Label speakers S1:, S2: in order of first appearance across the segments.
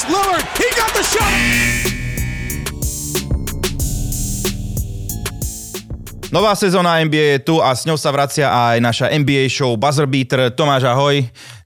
S1: It's Lillard. He got the shot.
S2: Nová sezóna NBA je tu a s ňou sa vracia aj naša NBA show Buzzer Beater. Tomáš, ahoj.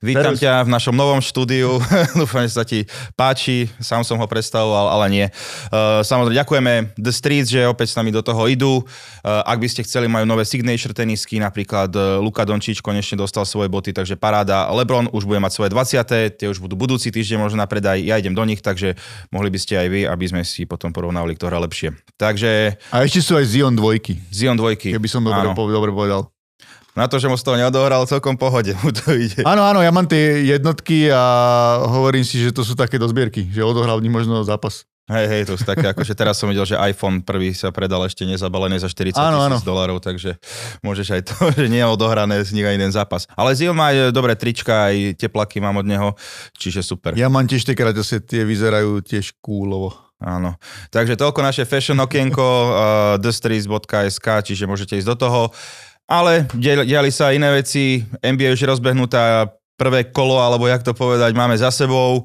S2: Vítam
S3: Serus.
S2: ťa v našom novom štúdiu. Dúfam, že sa ti páči. Sám som ho predstavoval, ale nie. Uh, samozrejme, ďakujeme The Streets, že opäť s nami do toho idú. Uh, ak by ste chceli, majú nové signature tenisky, napríklad uh, Luka Dončič konečne dostal svoje boty, takže paráda. LeBron už bude mať svoje 20. Tie už budú budúci týždeň možno na predaj. Ja idem do nich, takže mohli by ste aj vy, aby sme si potom porovnávali, kto hrá lepšie. Takže
S3: A ešte sú aj Zion dvojky,
S2: Zion dvojky.
S3: keby som dobre, po, dobre povedal.
S2: Na to, že mu z toho neodohral, celkom pohode mu to ide.
S3: Áno, áno, ja mám tie jednotky a hovorím si, že to sú také dozbierky, že odohral v možno zápas.
S2: Hej, hej, to sú také, akože teraz som videl, že iPhone prvý sa predal ešte nezabalený za 40
S3: Áno, áno.
S2: tisíc dolarov, takže môžeš aj to, že nie je odohrané z nich aj jeden zápas. Ale Zion má aj dobré trička, aj teplaky mám od neho, čiže super.
S3: Ja mám tiež tie kraťase, tie vyzerajú tiež kúlovo.
S2: Áno. Takže toľko naše fashion okienko, uh, thestreets.sk, čiže môžete ísť do toho. Ale diali, sa iné veci, NBA už je rozbehnutá, prvé kolo, alebo jak to povedať, máme za sebou.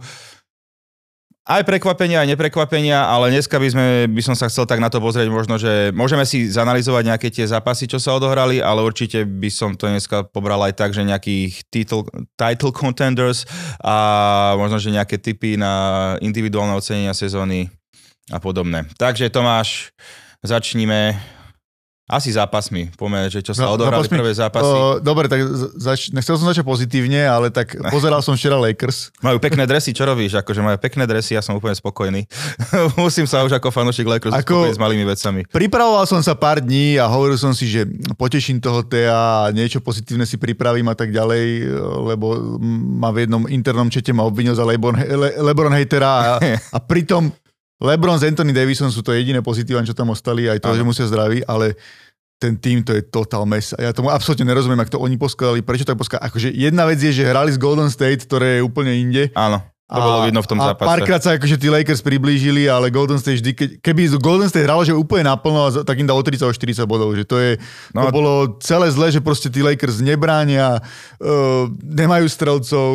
S2: Aj prekvapenia, aj neprekvapenia, ale dneska by, sme, by som sa chcel tak na to pozrieť možno, že môžeme si zanalizovať nejaké tie zápasy, čo sa odohrali, ale určite by som to dneska pobral aj tak, že nejakých title, title contenders a možno, že nejaké typy na individuálne ocenenia sezóny a podobné. Takže Tomáš, začníme asi zápasmi. Poďme, že čo sa
S3: No,
S2: odohrali
S3: zápasmi.
S2: prvé zápasy.
S3: O, dobre, tak zač- nechcel som začať pozitívne, ale tak pozeral som včera Lakers.
S2: Majú pekné dresy, čo robíš? Akože majú pekné dresy, ja som úplne spokojný. Musím sa už ako fanúšik Lakers
S3: Ako-
S2: s malými vecami.
S3: Pripravoval som sa pár dní a hovoril som si, že poteším toho Tea a niečo pozitívne si pripravím a tak ďalej, lebo ma v jednom internom čete ma obvinil za Lebron, Le, Lebron hatera a, a pritom Lebron s Anthony Davisom sú to jediné pozitíva, čo tam ostali, aj to,
S2: Áno.
S3: že musia zdraví, ale ten tým to je total mess. A ja tomu absolútne nerozumiem, ak to oni poskladali, prečo tak poskladali. Akože jedna vec je, že hrali z Golden State, ktoré je úplne inde.
S2: Áno, to bolo vidno v tom
S3: a
S2: zápase.
S3: párkrát sa akože tí Lakers priblížili, ale Golden State vždy, keď, keby Golden State hralo, že úplne naplno, a tak im dalo 30 o 40 bodov, že to je, no,
S2: a-
S3: to bolo celé zle, že proste tí Lakers nebránia, uh, nemajú strelcov,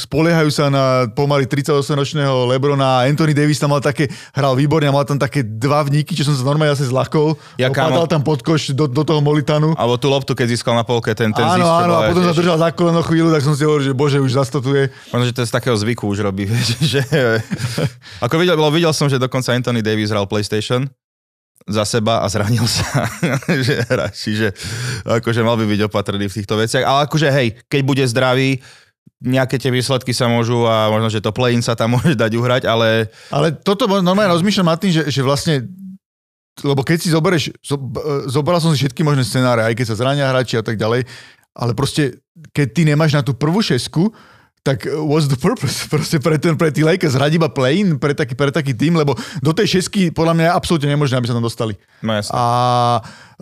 S3: spoliehajú sa na pomaly 38-ročného Lebrona, Anthony Davis tam mal také, hral výborne, a mal tam také dva vníky, čo som sa normálne asi zlakol,
S2: Ja,
S3: opadal tam pod koš do, do toho Molitanu.
S2: Alebo tú loptu, keď získal na polke ten, ten
S3: áno, áno, a potom sa držal za koleno chvíľu, tak som si hovoril, že bože, už zastatuje.
S2: Možno, že to z takého zvyku už robí, vieš, že... Ako videl, videl som, že dokonca Anthony Davis hral PlayStation za seba a zranil sa, že hra. Čiže akože mal by byť opatrný v týchto veciach. Ale akože hej, keď bude zdravý, nejaké tie výsledky sa môžu a možno, že to play-in sa tam môže dať uhrať, ale
S3: Ale toto normálne rozmýšľam nad tým, že, že vlastne lebo keď si zoberieš, zo, zobral som si všetky možné scenáre, aj keď sa zrania hráči a tak ďalej, ale proste, keď ty nemáš na tú prvú šesku, tak uh, what's the purpose? Proste pre, ten, pre tí Lakers hrať iba play-in pre taký, pre taký tým, lebo do tej šesky podľa mňa je absolútne nemožné, aby sa tam dostali.
S2: no jasne.
S3: A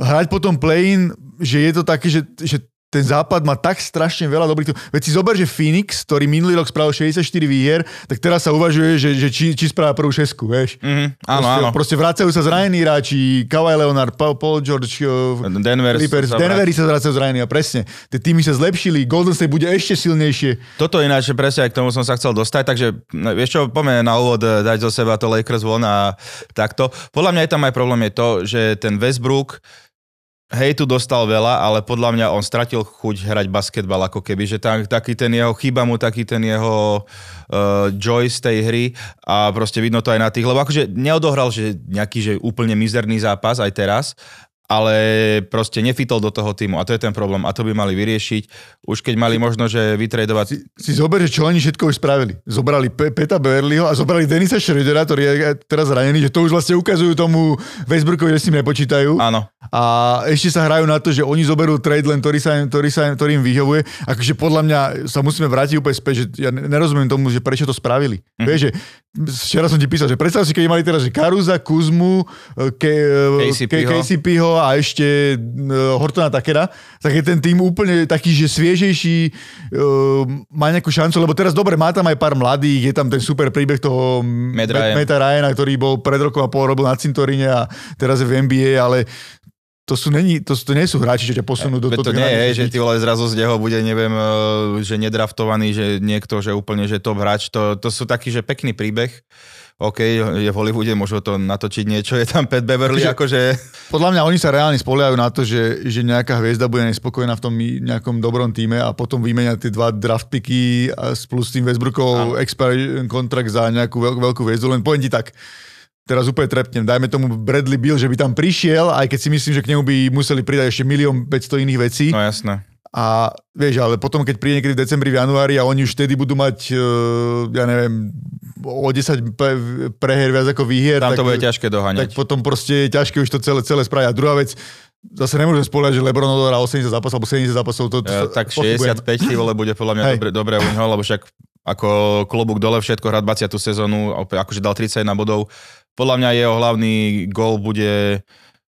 S3: hrať potom play-in, že je to také, že, že ten západ má tak strašne veľa dobrých... Veď si zober, že Phoenix, ktorý minulý rok spravil 64 výhier, tak teraz sa uvažuje, že, že či, či spravia prvú šesku, vieš.
S2: Mhm, áno,
S3: proste,
S2: áno.
S3: Proste vracajú sa zranení hráči, Kawhi Leonard, Paul, George, uh,
S2: Denver
S3: Clippers,
S2: sa
S3: Denveri sa vracajú zranení a presne. Tie týmy sa zlepšili, Golden State bude ešte silnejšie.
S2: Toto ináč, presne aj k tomu som sa chcel dostať, takže vieš čo, poďme na úvod eh, dať zo seba to Lakers von a takto. Podľa mňa je tam aj problém je to, že ten Westbrook hej, tu dostal veľa, ale podľa mňa on stratil chuť hrať basketbal ako keby, že tam, taký ten jeho, chýba mu taký ten jeho uh, joy z tej hry a proste vidno to aj na tých, lebo akože neodohral, že nejaký že úplne mizerný zápas aj teraz, ale proste nefitol do toho týmu a to je ten problém a to by mali vyriešiť. Už keď mali možno, že vytredovať
S3: Si, si zober, že čo oni všetko už spravili. Zobrali Pe- Peta Beverlyho a zobrali Denisa Schrödera, ktorý je teraz zranený, že to už vlastne ukazujú tomu Westbrookovi, že si im nepočítajú.
S2: Áno,
S3: A ešte sa hrajú na to, že oni zoberú trade len, ktorý, sa, im- ktorý, sa, im- ktorý im vyhovuje. Akože podľa mňa sa musíme vrátiť úplne späť, že ja nerozumiem tomu, že prečo to spravili.
S2: Mhm.
S3: Mm. Vieš, že včera som ti písal, že predstav si, keď mali teraz, že Karuza, Kuzmu, Ke,
S2: KCP-ho.
S3: KCP-ho a ešte uh, Hortona Takera, tak je ten tým úplne taký, že sviežejší, má nejakú šancu, lebo teraz dobre, má tam aj pár mladých, je tam ten super príbeh toho. Meta Ryana, ktorý bol pred rokom a pol robil na cintoríne a teraz je v NBA, ale to sú, není, to, to nie sú hráči, že ťa posunú do
S2: Veď
S3: top
S2: to nie je,
S3: 11.
S2: že ty vole zrazu z neho bude, neviem, eh, že nedraftovaný, že niekto, že úplne, že top hráč, to, to sú taký, že pekný príbeh. OK, je v Hollywoode, môžu to natočiť niečo, je tam Pat Beverly,
S3: Čiže-
S2: akože...
S3: Podľa mňa oni sa reálne spoliehajú na to, že, že nejaká hviezda bude nespokojná v tom nejakom dobrom týme a potom vymenia tie dva draft picky a s- plus tým Westbrookov expiration kontrakt za nejakú veľkú, veľkú hviezdu. Len poviem ti tak, teraz úplne trepnem, dajme tomu Bradley Bill, že by tam prišiel, aj keď si myslím, že k nemu by museli pridať ešte milión 500 iných vecí.
S2: No jasné.
S3: A vieš, ale potom, keď príde niekedy v decembri, v januári a oni už vtedy budú mať, uh, ja neviem, o 10 pre- prehier viac ako výhier,
S2: Tam
S3: tak,
S2: to bude ťažké
S3: tak
S2: doháňať.
S3: potom proste je ťažké už to celé, celé spraviť. A druhá vec, zase nemôžem spoľať, že Lebron odohrá 80 zápasov alebo 70 zápasov. To, to,
S2: Ja, tak
S3: pochybujem.
S2: 65 ty vole bude podľa mňa dobre, dobre u neho, lebo však ako klobúk dole všetko hrá 20. sezónu, akože dal 31 bodov. Podľa mňa jeho hlavný gól bude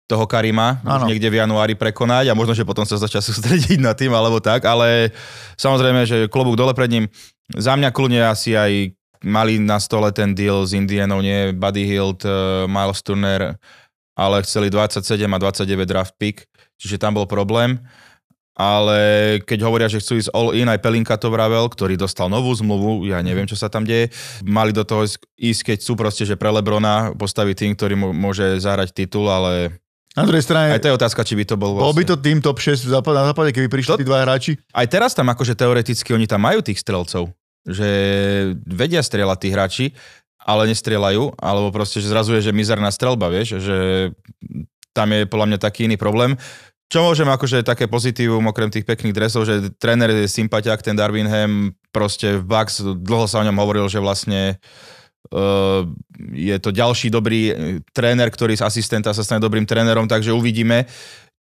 S2: toho Karima už
S3: Áno.
S2: niekde v januári prekonať a možno, že potom sa začal sústrediť na tým alebo tak, ale samozrejme, že klobúk dole pred ním. Za mňa kľudne asi aj mali na stole ten deal s Indianou, nie Buddy Hield, eh, Miles Turner, ale chceli 27 a 29 draft pick, čiže tam bol problém ale keď hovoria, že chcú ísť all in, aj Pelinka to vravel, ktorý dostal novú zmluvu, ja neviem, čo sa tam deje, mali do toho ísť, keď sú proste, že pre Lebrona postaviť tým, ktorý mu môže zahrať titul, ale
S3: Na druhej strane,
S2: aj to je otázka, či by to bol
S3: bol by
S2: vlastne.
S3: to tým top 6 v západe, na západe, keby prišli
S2: To-
S3: tí dva hráči.
S2: Aj teraz tam akože teoreticky oni tam majú tých strelcov, že vedia strieľať tí hráči, ale nestrieľajú, alebo proste, že zrazu je, že mizerná strelba, vieš, že tam je podľa mňa taký iný problém. Čo môžem akože také pozitívum, okrem tých pekných dresov, že tréner je sympatiak, ten Darwin Ham, proste v Bucks, dlho sa o ňom hovoril, že vlastne uh, je to ďalší dobrý tréner, ktorý z asistenta sa stane dobrým trénerom, takže uvidíme,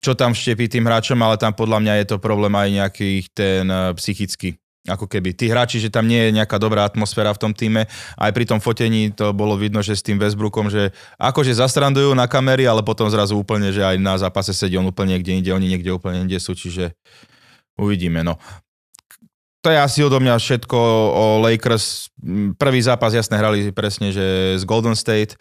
S2: čo tam štepí tým hráčom, ale tam podľa mňa je to problém aj nejakých ten uh, psychický. Ako keby. Tí hráči, že tam nie je nejaká dobrá atmosféra v tom týme. Aj pri tom fotení to bolo vidno, že s tým Westbrookom, že akože zastrandujú na kamery, ale potom zrazu úplne, že aj na zápase sedí on úplne niekde inde, oni niekde úplne inde sú, čiže uvidíme. No. To je asi odo mňa všetko o Lakers. Prvý zápas jasne hrali presne, že z Golden State.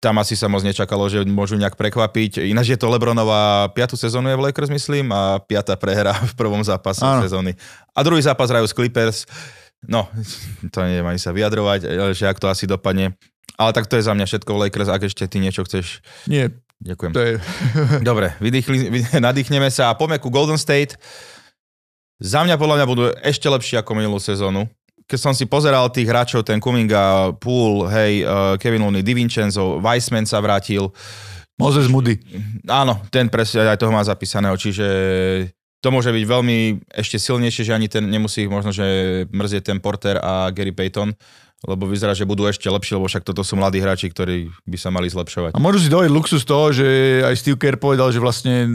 S2: Tam asi sa moc nečakalo, že môžu nejak prekvapiť. Ináč je to Lebronová piatú sezónu je v Lakers, myslím, a piata prehra v prvom zápase
S3: Áno.
S2: sezóny. A druhý zápas hrajú s Clippers. No, to neviem ani sa vyjadrovať, že ak to asi dopadne. Ale tak to je za mňa všetko v Lakers, ak ešte ty niečo chceš.
S3: Nie,
S2: Ďakujem.
S3: to je...
S2: Dobre, vydýchli, vy- nadýchneme sa a poďme ku Golden State. Za mňa podľa mňa budú ešte lepší ako minulú sezónu. Keď som si pozeral tých hráčov, ten Kuminga, Poole, hej, uh, Kevin Looney, DiVincenzo, Weissman sa vrátil.
S3: Moses Moody.
S2: Áno, ten presne aj toho má zapísaného, čiže to môže byť veľmi ešte silnejšie, že ani ten nemusí možno, že mrzieť ten Porter a Gary Payton, lebo vyzerá, že budú ešte lepší, lebo však toto sú mladí hráči, ktorí by sa mali zlepšovať.
S3: A môžu si dovoliť luxus toho, že aj Steve Kerr povedal, že vlastne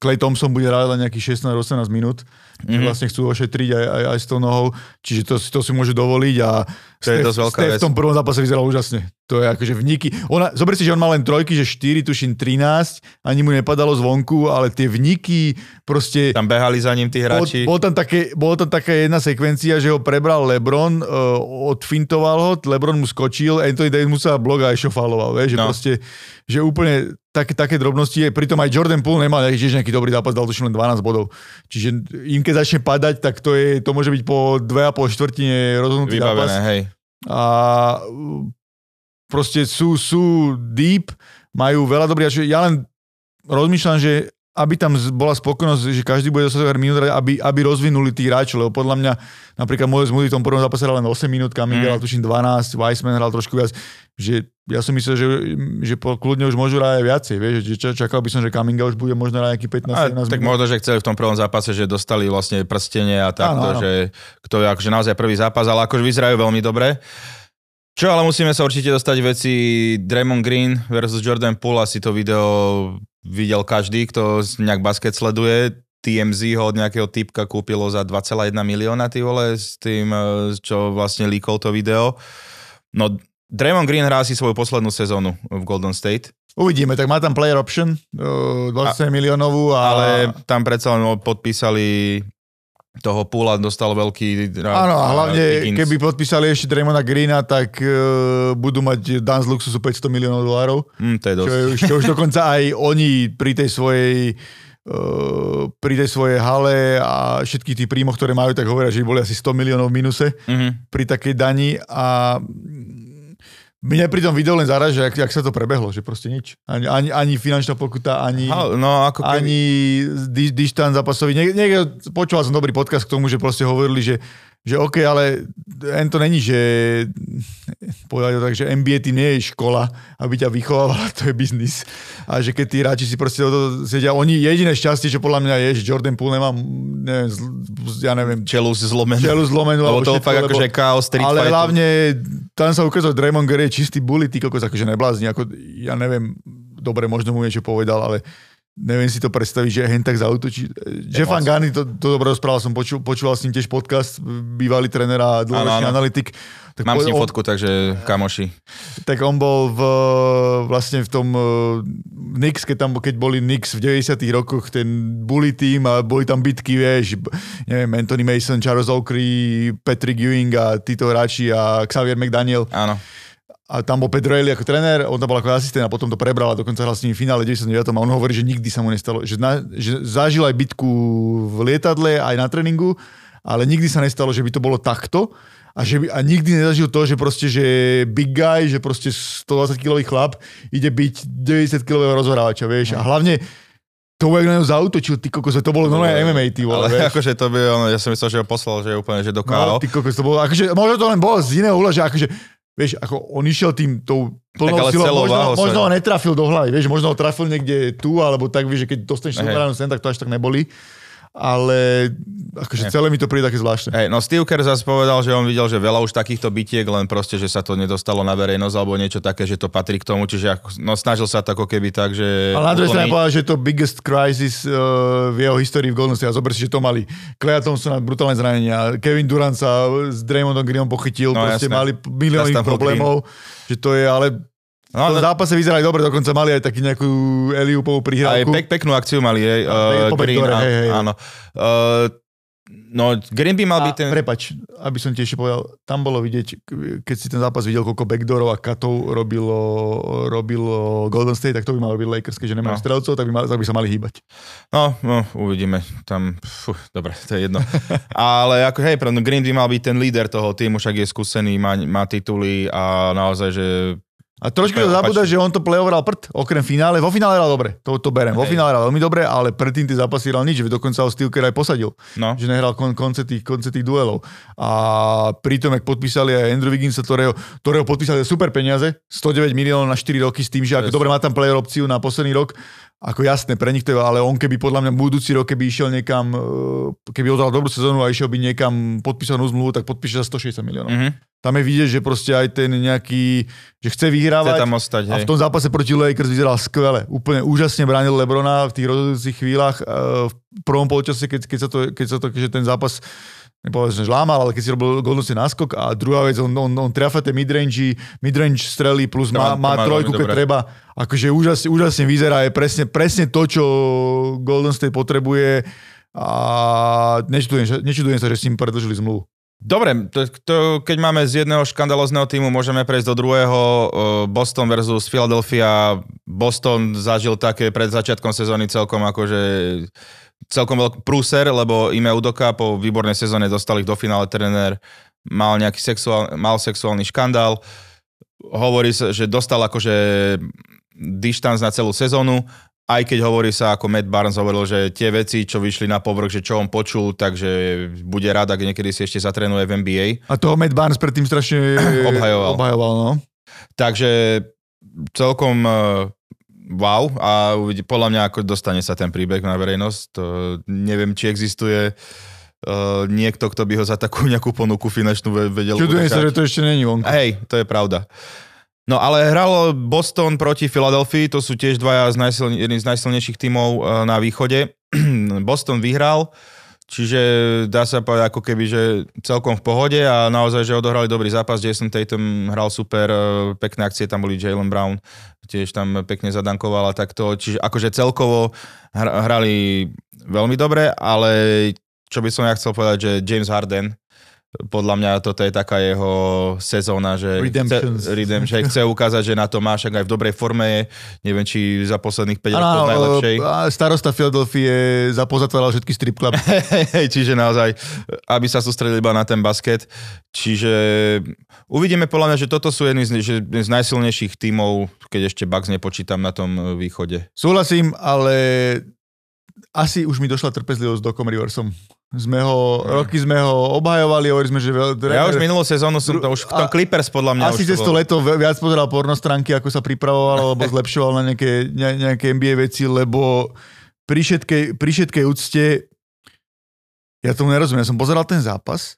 S3: Clay Thompson bude hrať len nejakých 16-18 minút, mm-hmm.
S2: Mhm.
S3: vlastne chcú ošetriť aj, aj, aj s tou nohou, čiže to, to si môžu dovoliť a
S2: To je dosť veľká
S3: Steph
S2: vec.
S3: v tom prvom zápase vyzeral úžasne. To je akože vniky. Ona, zober si, že on mal len trojky, že 4, tuším 13, ani mu nepadalo zvonku, ale tie vniky, proste...
S2: Tam behali za ním tí hráči.
S3: bol, tam také, bol tam taká jedna sekvencia, že ho prebral Lebron, uh, odfintoval ho, Lebron mu skočil, Anthony Davis musel blok a ešte faloval, vieš, že
S2: No.
S3: proste, že úplne také, také drobnosti je, pritom aj Jordan Poole nemal tiež nejaký dobrý zápas, dal tuším len 12 bodov. Čiže im keď začne padať, tak to, je, to môže byť po 2,5 štvrtine rozhodnutý zápas.
S2: Vybavené, hej.
S3: A uh, proste sú, sú deep, majú veľa dobrých. Ja len rozmýšľam, že aby tam bola spokojnosť, že každý bude dosahovať minút, aby, aby rozvinuli tých hráčov, lebo podľa mňa napríklad Moje Moody v tom prvom zápase hral len 8 minút, Kaming
S2: Mm.
S3: hral tuším 12, Weissman hral trošku viac, že ja som myslel, že, že po, kľudne už môžu hrať aj viacej, vieš, že ča- čakal by som, že Kaminga už bude možno hrať nejaký 15
S2: A,
S3: 17
S2: tak možno, že chceli v tom prvom zápase, že dostali vlastne prstenie a takto,
S3: Áno, áno.
S2: že kto je akože naozaj prvý zápas, ale akože vyzerajú veľmi dobre. Čo ale musíme sa určite dostať veci Draymond Green versus Jordan Poole, asi to video videl každý, kto nejak basket sleduje. TMZ ho od nejakého typka kúpilo za 2,1 milióna, ty vole, s tým, eh, čo vlastne líkol to video. No, Draymond Green hrá si svoju poslednú sezónu v Golden State,
S3: Uvidíme, tak má tam player option, uh, 27 miliónovú a...
S2: ale tam predsa len podpísali toho púla dostal veľký...
S3: Áno, a hlavne,
S2: Higgins.
S3: keby podpísali ešte Draymonda Greena, tak uh, budú mať dan z luxusu 500 miliónov dolárov.
S2: Hm, to je dosť.
S3: Čo, je, čo už dokonca aj oni pri tej svojej uh, pri tej svojej hale a všetkých tých príjmoch, ktoré majú, tak hovoria, že boli asi 100 miliónov v minuse
S2: Mhm.
S3: pri takej dani a mňa pri tom videu len zaraža, jak, jak sa to prebehlo, že proste nič. Ani, ani, ani finančná pokuta, ani,
S2: No, ako keby...
S3: ani di, dištan zápasový. Nie, nie, počúval som dobrý podcast k tomu, že proste hovorili, že, že OK, ale len to není, že povedali to tak, že NBA tým nie je škola, aby ťa vychovávala, to je biznis. A že keď tí hráči si proste o to sedia, oni jediné šťastie, čo podľa mňa je, že Jordan Poole nemá, neviem, zl- ja neviem,
S2: Čelu zlomenú.
S3: čelu zlomenú.
S2: Lebo
S3: alebo
S2: to fakt akože chaos street
S3: ale
S2: fightu.
S3: hlavne tam sa ukázal, Draymond Green je čistý bully, ty kokos, akože neblázni, ako, ja neviem, dobre, možno mu niečo povedal, ale neviem si to predstaviť, že hen tak zautočí. Jeff Van to, to dobre rozprával, som počul, počúval s ním tiež podcast, bývalý tréner a dlhoročný analytik. Tak
S2: Mám s ním fotku, takže kamoši.
S3: tak on bol v, vlastne v tom uh, Knicks, keď, tam, keď boli Knicks v 90 rokoch, ten bully tým a boli tam bitky, vieš, neviem, Anthony Mason, Charles Oakley, Patrick Ewing a títo hráči a Xavier McDaniel.
S2: Áno.
S3: A tam bol Pedro Eli ako tréner, on tam bol ako asistent a potom to prebral a dokonca hral s nimi v finále 99. A on hovorí, že nikdy sa mu nestalo, že, na, že zažil aj bitku v lietadle, aj na tréningu, ale nikdy sa nestalo, že by to bolo takto. A, že by, a nikdy nezažil to, že proste, že big guy, že proste 120 kilový chlap ide byť 90 kilového rozhorávača, vieš. A hlavne to jak na zautočil, ty kokos, to bolo normálne MMA, ty vole,
S2: Ale
S3: vieš.
S2: akože to by, on, ja som myslel, že ho poslal, že je úplne, že do
S3: No,
S2: KO.
S3: ty kokos, to bolo, akože, možno to len bolo z iného uhla, že akože, vieš, ako on išiel tým, tou plnou
S2: ale
S3: silou, možno, možno ho netrafil do hlavy, vieš, možno ho trafil niekde tu, alebo tak, vieš, že keď dostaneš súperánu sem, tak to až tak neboli. Ale akože
S2: Nie.
S3: celé mi to príde také zvláštne.
S2: Hej, no Steve Kerr zase povedal, že on videl, že veľa už takýchto bitiek, len proste, že sa to nedostalo na verejnosť alebo niečo také, že to patrí k tomu, čiže ako, no, snažil sa to ako keby tak, že...
S3: Ale na druhej strane povedal, že to biggest crisis uh, v jeho histórii v Golden State. A zober si, že to mali Klea Thompsona brutálne zranenia, Kevin Durant sa s Draymondom Greenom pochytil,
S2: No,
S3: proste
S2: jasné.
S3: mali
S2: bol
S3: problémov, že to je, ale
S2: No, no,
S3: zápase vyzerali dobre, dokonca mali aj taký nejakú Eliupovú
S2: aj
S3: prihrávku.
S2: pek, peknú akciu mali, jej,
S3: A,
S2: uh, Green, á-
S3: hej, hej.
S2: áno. Uh, no, Green by mal
S3: A
S2: byť ten...
S3: prepač, aby som ti ešte povedal, tam bolo vidieť, keď si ten zápas videl, koľko backdoorov a katov robilo, robilo Golden State, tak to by mal robiť Lakers, keďže nemajú
S2: No.
S3: strelcov, tak by, mal, tak by sa mali hýbať.
S2: No, no, uvidíme. Tam, fú, dobre, to je jedno. Ale ako, hej, pre- no, Green by mal byť ten líder toho týmu, však je skúsený, má, má tituly a naozaj, že
S3: A trošku to zabúda, že on to playoveral prd, okrem finále. Vo finále hral dobre, to, to berem. Vo
S2: Hej.
S3: finále hral veľmi dobre, ale predtým tie zápasy hral nič, dokonca ho Steve Kerr aj posadil,
S2: no,
S3: že nehral kon, konce, tých, konce tých duelov. A pritom, ak podpísali aj Andrew Wigginsa, ktorého, ktorého podpísali super peniaze, 109 miliónov na 4 roky s tým, že ako dobre má tam player opciu na posledný rok, ako jasné, pre nich to je, ale on keby podľa mňa budúci rok, keby išiel niekam, eh, keby odhral dobrú sezónu a išiel by niekam podpísanú zmluvu, tak podpíše za 160 miliónov.
S2: mhm.
S3: Tam je vidieť, že proste aj ten nejaký, že chce
S2: chce
S3: vyhrávať.
S2: tam ostať,
S3: A
S2: hej.
S3: v tom zápase proti Lakers vyzeral skvele. Úplne úžasne bránil Lebrona v tých rozhodujúcich chvíľach. eh, V prvom polčase, keď, keď, sa to, keď sa to, keďže ten zápas nepovedal, že žlámal, ale keď si robil State náskok a druhá vec, on, on, on trafa tie midrange, midrange strely plus má,
S2: má-
S3: má trojku, keď treba. Akože úžasne, úžasne vyzerá, je presne, presne to, čo Golden State potrebuje a nečudujem, nečudujem sa, že s ním predlžili zmluvu.
S2: Dobre, to, to, keď máme z jedného škandalozného týmu, môžeme prejsť do druhého. Uh, Boston versus Philadelphia. Boston zažil také pred začiatkom sezóny celkom akože celkom veľký prúser, lebo Ime Udoka po výbornej sezóne dostali ich do finále tréner, mal nejaký sexuál, mal sexuálny škandál. Hovorí sa, že dostal akože dištanc na celú sezónu, aj keď hovorí sa, ako Matt Barnes hovoril, že tie veci, čo vyšli na povrch, že čo on počul, takže bude rád, ak niekedy si ešte zatrénuje v NBA.
S3: A toho Matt Barnes predtým strašne
S2: Obhajoval.
S3: obhajoval no.
S2: Takže celkom eh, wow a podľa mňa ako dostane sa ten príbeh na verejnosť. To neviem, či existuje uh, niekto, kto by ho za takú nejakú ponuku finančnú ve- vedel
S3: Čudujem sa, že to ešte není vonku.
S2: Hej, to je pravda. No ale hralo Boston proti Philadelphii, to sú tiež dvaja z najsilne, jedný z najsilnejších tímov eh, na východe. Boston vyhral, čiže dá sa povedať ako keby, že celkom v pohode a naozaj, že odohrali dobrý zápas. Jason Tatum hral super, eh, pekné akcie, tam boli Jalen Brown, tiež tam pekne zadankoval a takto. Čiže akože celkovo hr- hrali veľmi dobre, ale čo by som ja chcel povedať, že James Harden, podľa mňa toto je taká jeho sezóna, že
S3: Redemption.
S2: chce, redemption, chce ukázať, že na to má, však aj v dobrej forme je, neviem, či za posledných 5 rokov
S3: Áno,
S2: najlepšej.
S3: starosta Philadelphia zapozatváral všetky strip cluby.
S2: Hej, čiže naozaj, aby sa sústredili iba na ten basket. Čiže uvidíme podľa mňa, že toto sú jedni z, že z najsilnejších tímov, keď ešte Bucks nepočítam na tom východe.
S3: Súhlasím, ale asi už mi došla trpezlivosť s Docom Riversom. Sme ho, roky sme ho obhajovali, hovorili sme, že... Veľ,
S2: Ja už minulú sezónu som to už v tom
S3: A-
S2: Clippers podľa mňa
S3: Asi cez to leto viac pozeral pornostránky, ako sa pripravoval, alebo zlepšoval na nejaké, ne, nejaké NBA veci, lebo pri všetkej, pri všetkej úcte ja tomu nerozumiem. Ja som pozeral ten zápas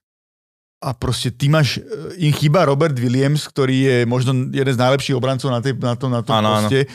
S3: a proste ty máš, e, im chýba Robert Williams, ktorý je možno jeden z najlepších obrancov na, tej, na, tom, na tom
S2: áno.
S3: poste.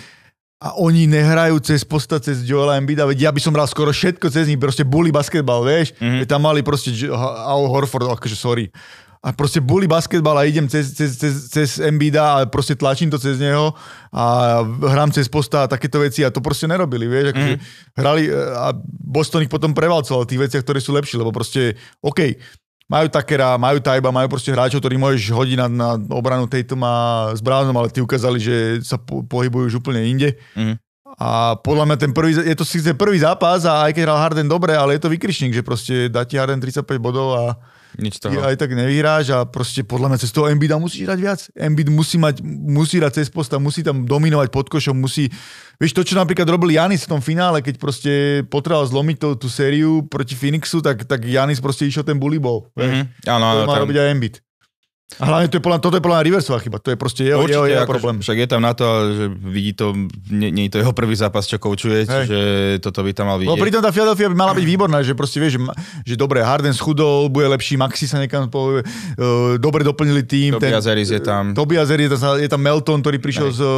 S3: A oni nehrajú cez posta, cez Joela Embida, veď ja by som bral skoro všetko cez nich, proste bully basketbal, vieš,
S2: Mhm.
S3: mm-hmm. tam mali proste Al Horford, akože sorry, a proste bully basketbal a idem cez, cez, cez, cez Embida a proste tlačím to cez neho a hrám cez posta a takéto veci a to proste nerobili, vieš, akože
S2: Mhm.
S3: hrali e, a Boston ich potom prevalcoval v tých veciach, ktoré sú lepšie, lebo proste, OK, majú Takera, majú Tajba, majú proste hráčov, ktorí môžeš hodiť na, na obranu Tatuma s Brownom, ale tí ukázali, že sa po, pohybujú už úplne inde.
S2: Mhm.
S3: A podľa mňa ten prvý, je to síce prvý zápas a aj keď hral Harden dobre, ale je to vykričník, že proste dá ti Harden 35 bodov a
S2: Nič toho.
S3: aj tak nevyhráš a proste podľa mňa cez toho Embida musíš hrať viac. Embiid musí mať, musí hrať cez posta, musí tam dominovať pod košom, musí... Vieš, to, čo napríklad robil Janis v tom finále, keď proste potreboval zlomiť tú, tú sériu proti Phoenixu, tak, tak Janis proste išiel ten bully ball.
S2: Mhm. Áno,
S3: To má
S2: tam,
S3: robiť aj Embiid. A hlavne to je podľa, toto je podľa Riversová chyba. To je proste jeho, jeho, jeho
S2: ako,
S3: problém.
S2: Však je tam na to, že vidí to, nie, nie je to jeho prvý zápas, čo koučuje,
S3: Hej.
S2: čiže toto by tam mal
S3: No
S2: vidieť.
S3: pritom tá Philadelphia by mala byť výborná, že proste vieš, že, že dobre, Harden schudol, bude lepší, Maxi sa niekam povie, uh, dobre doplnili tým.
S2: Tobias Harris je tam.
S3: Tobias Harris, je tam, je tam Melton, ktorý prišiel z uh,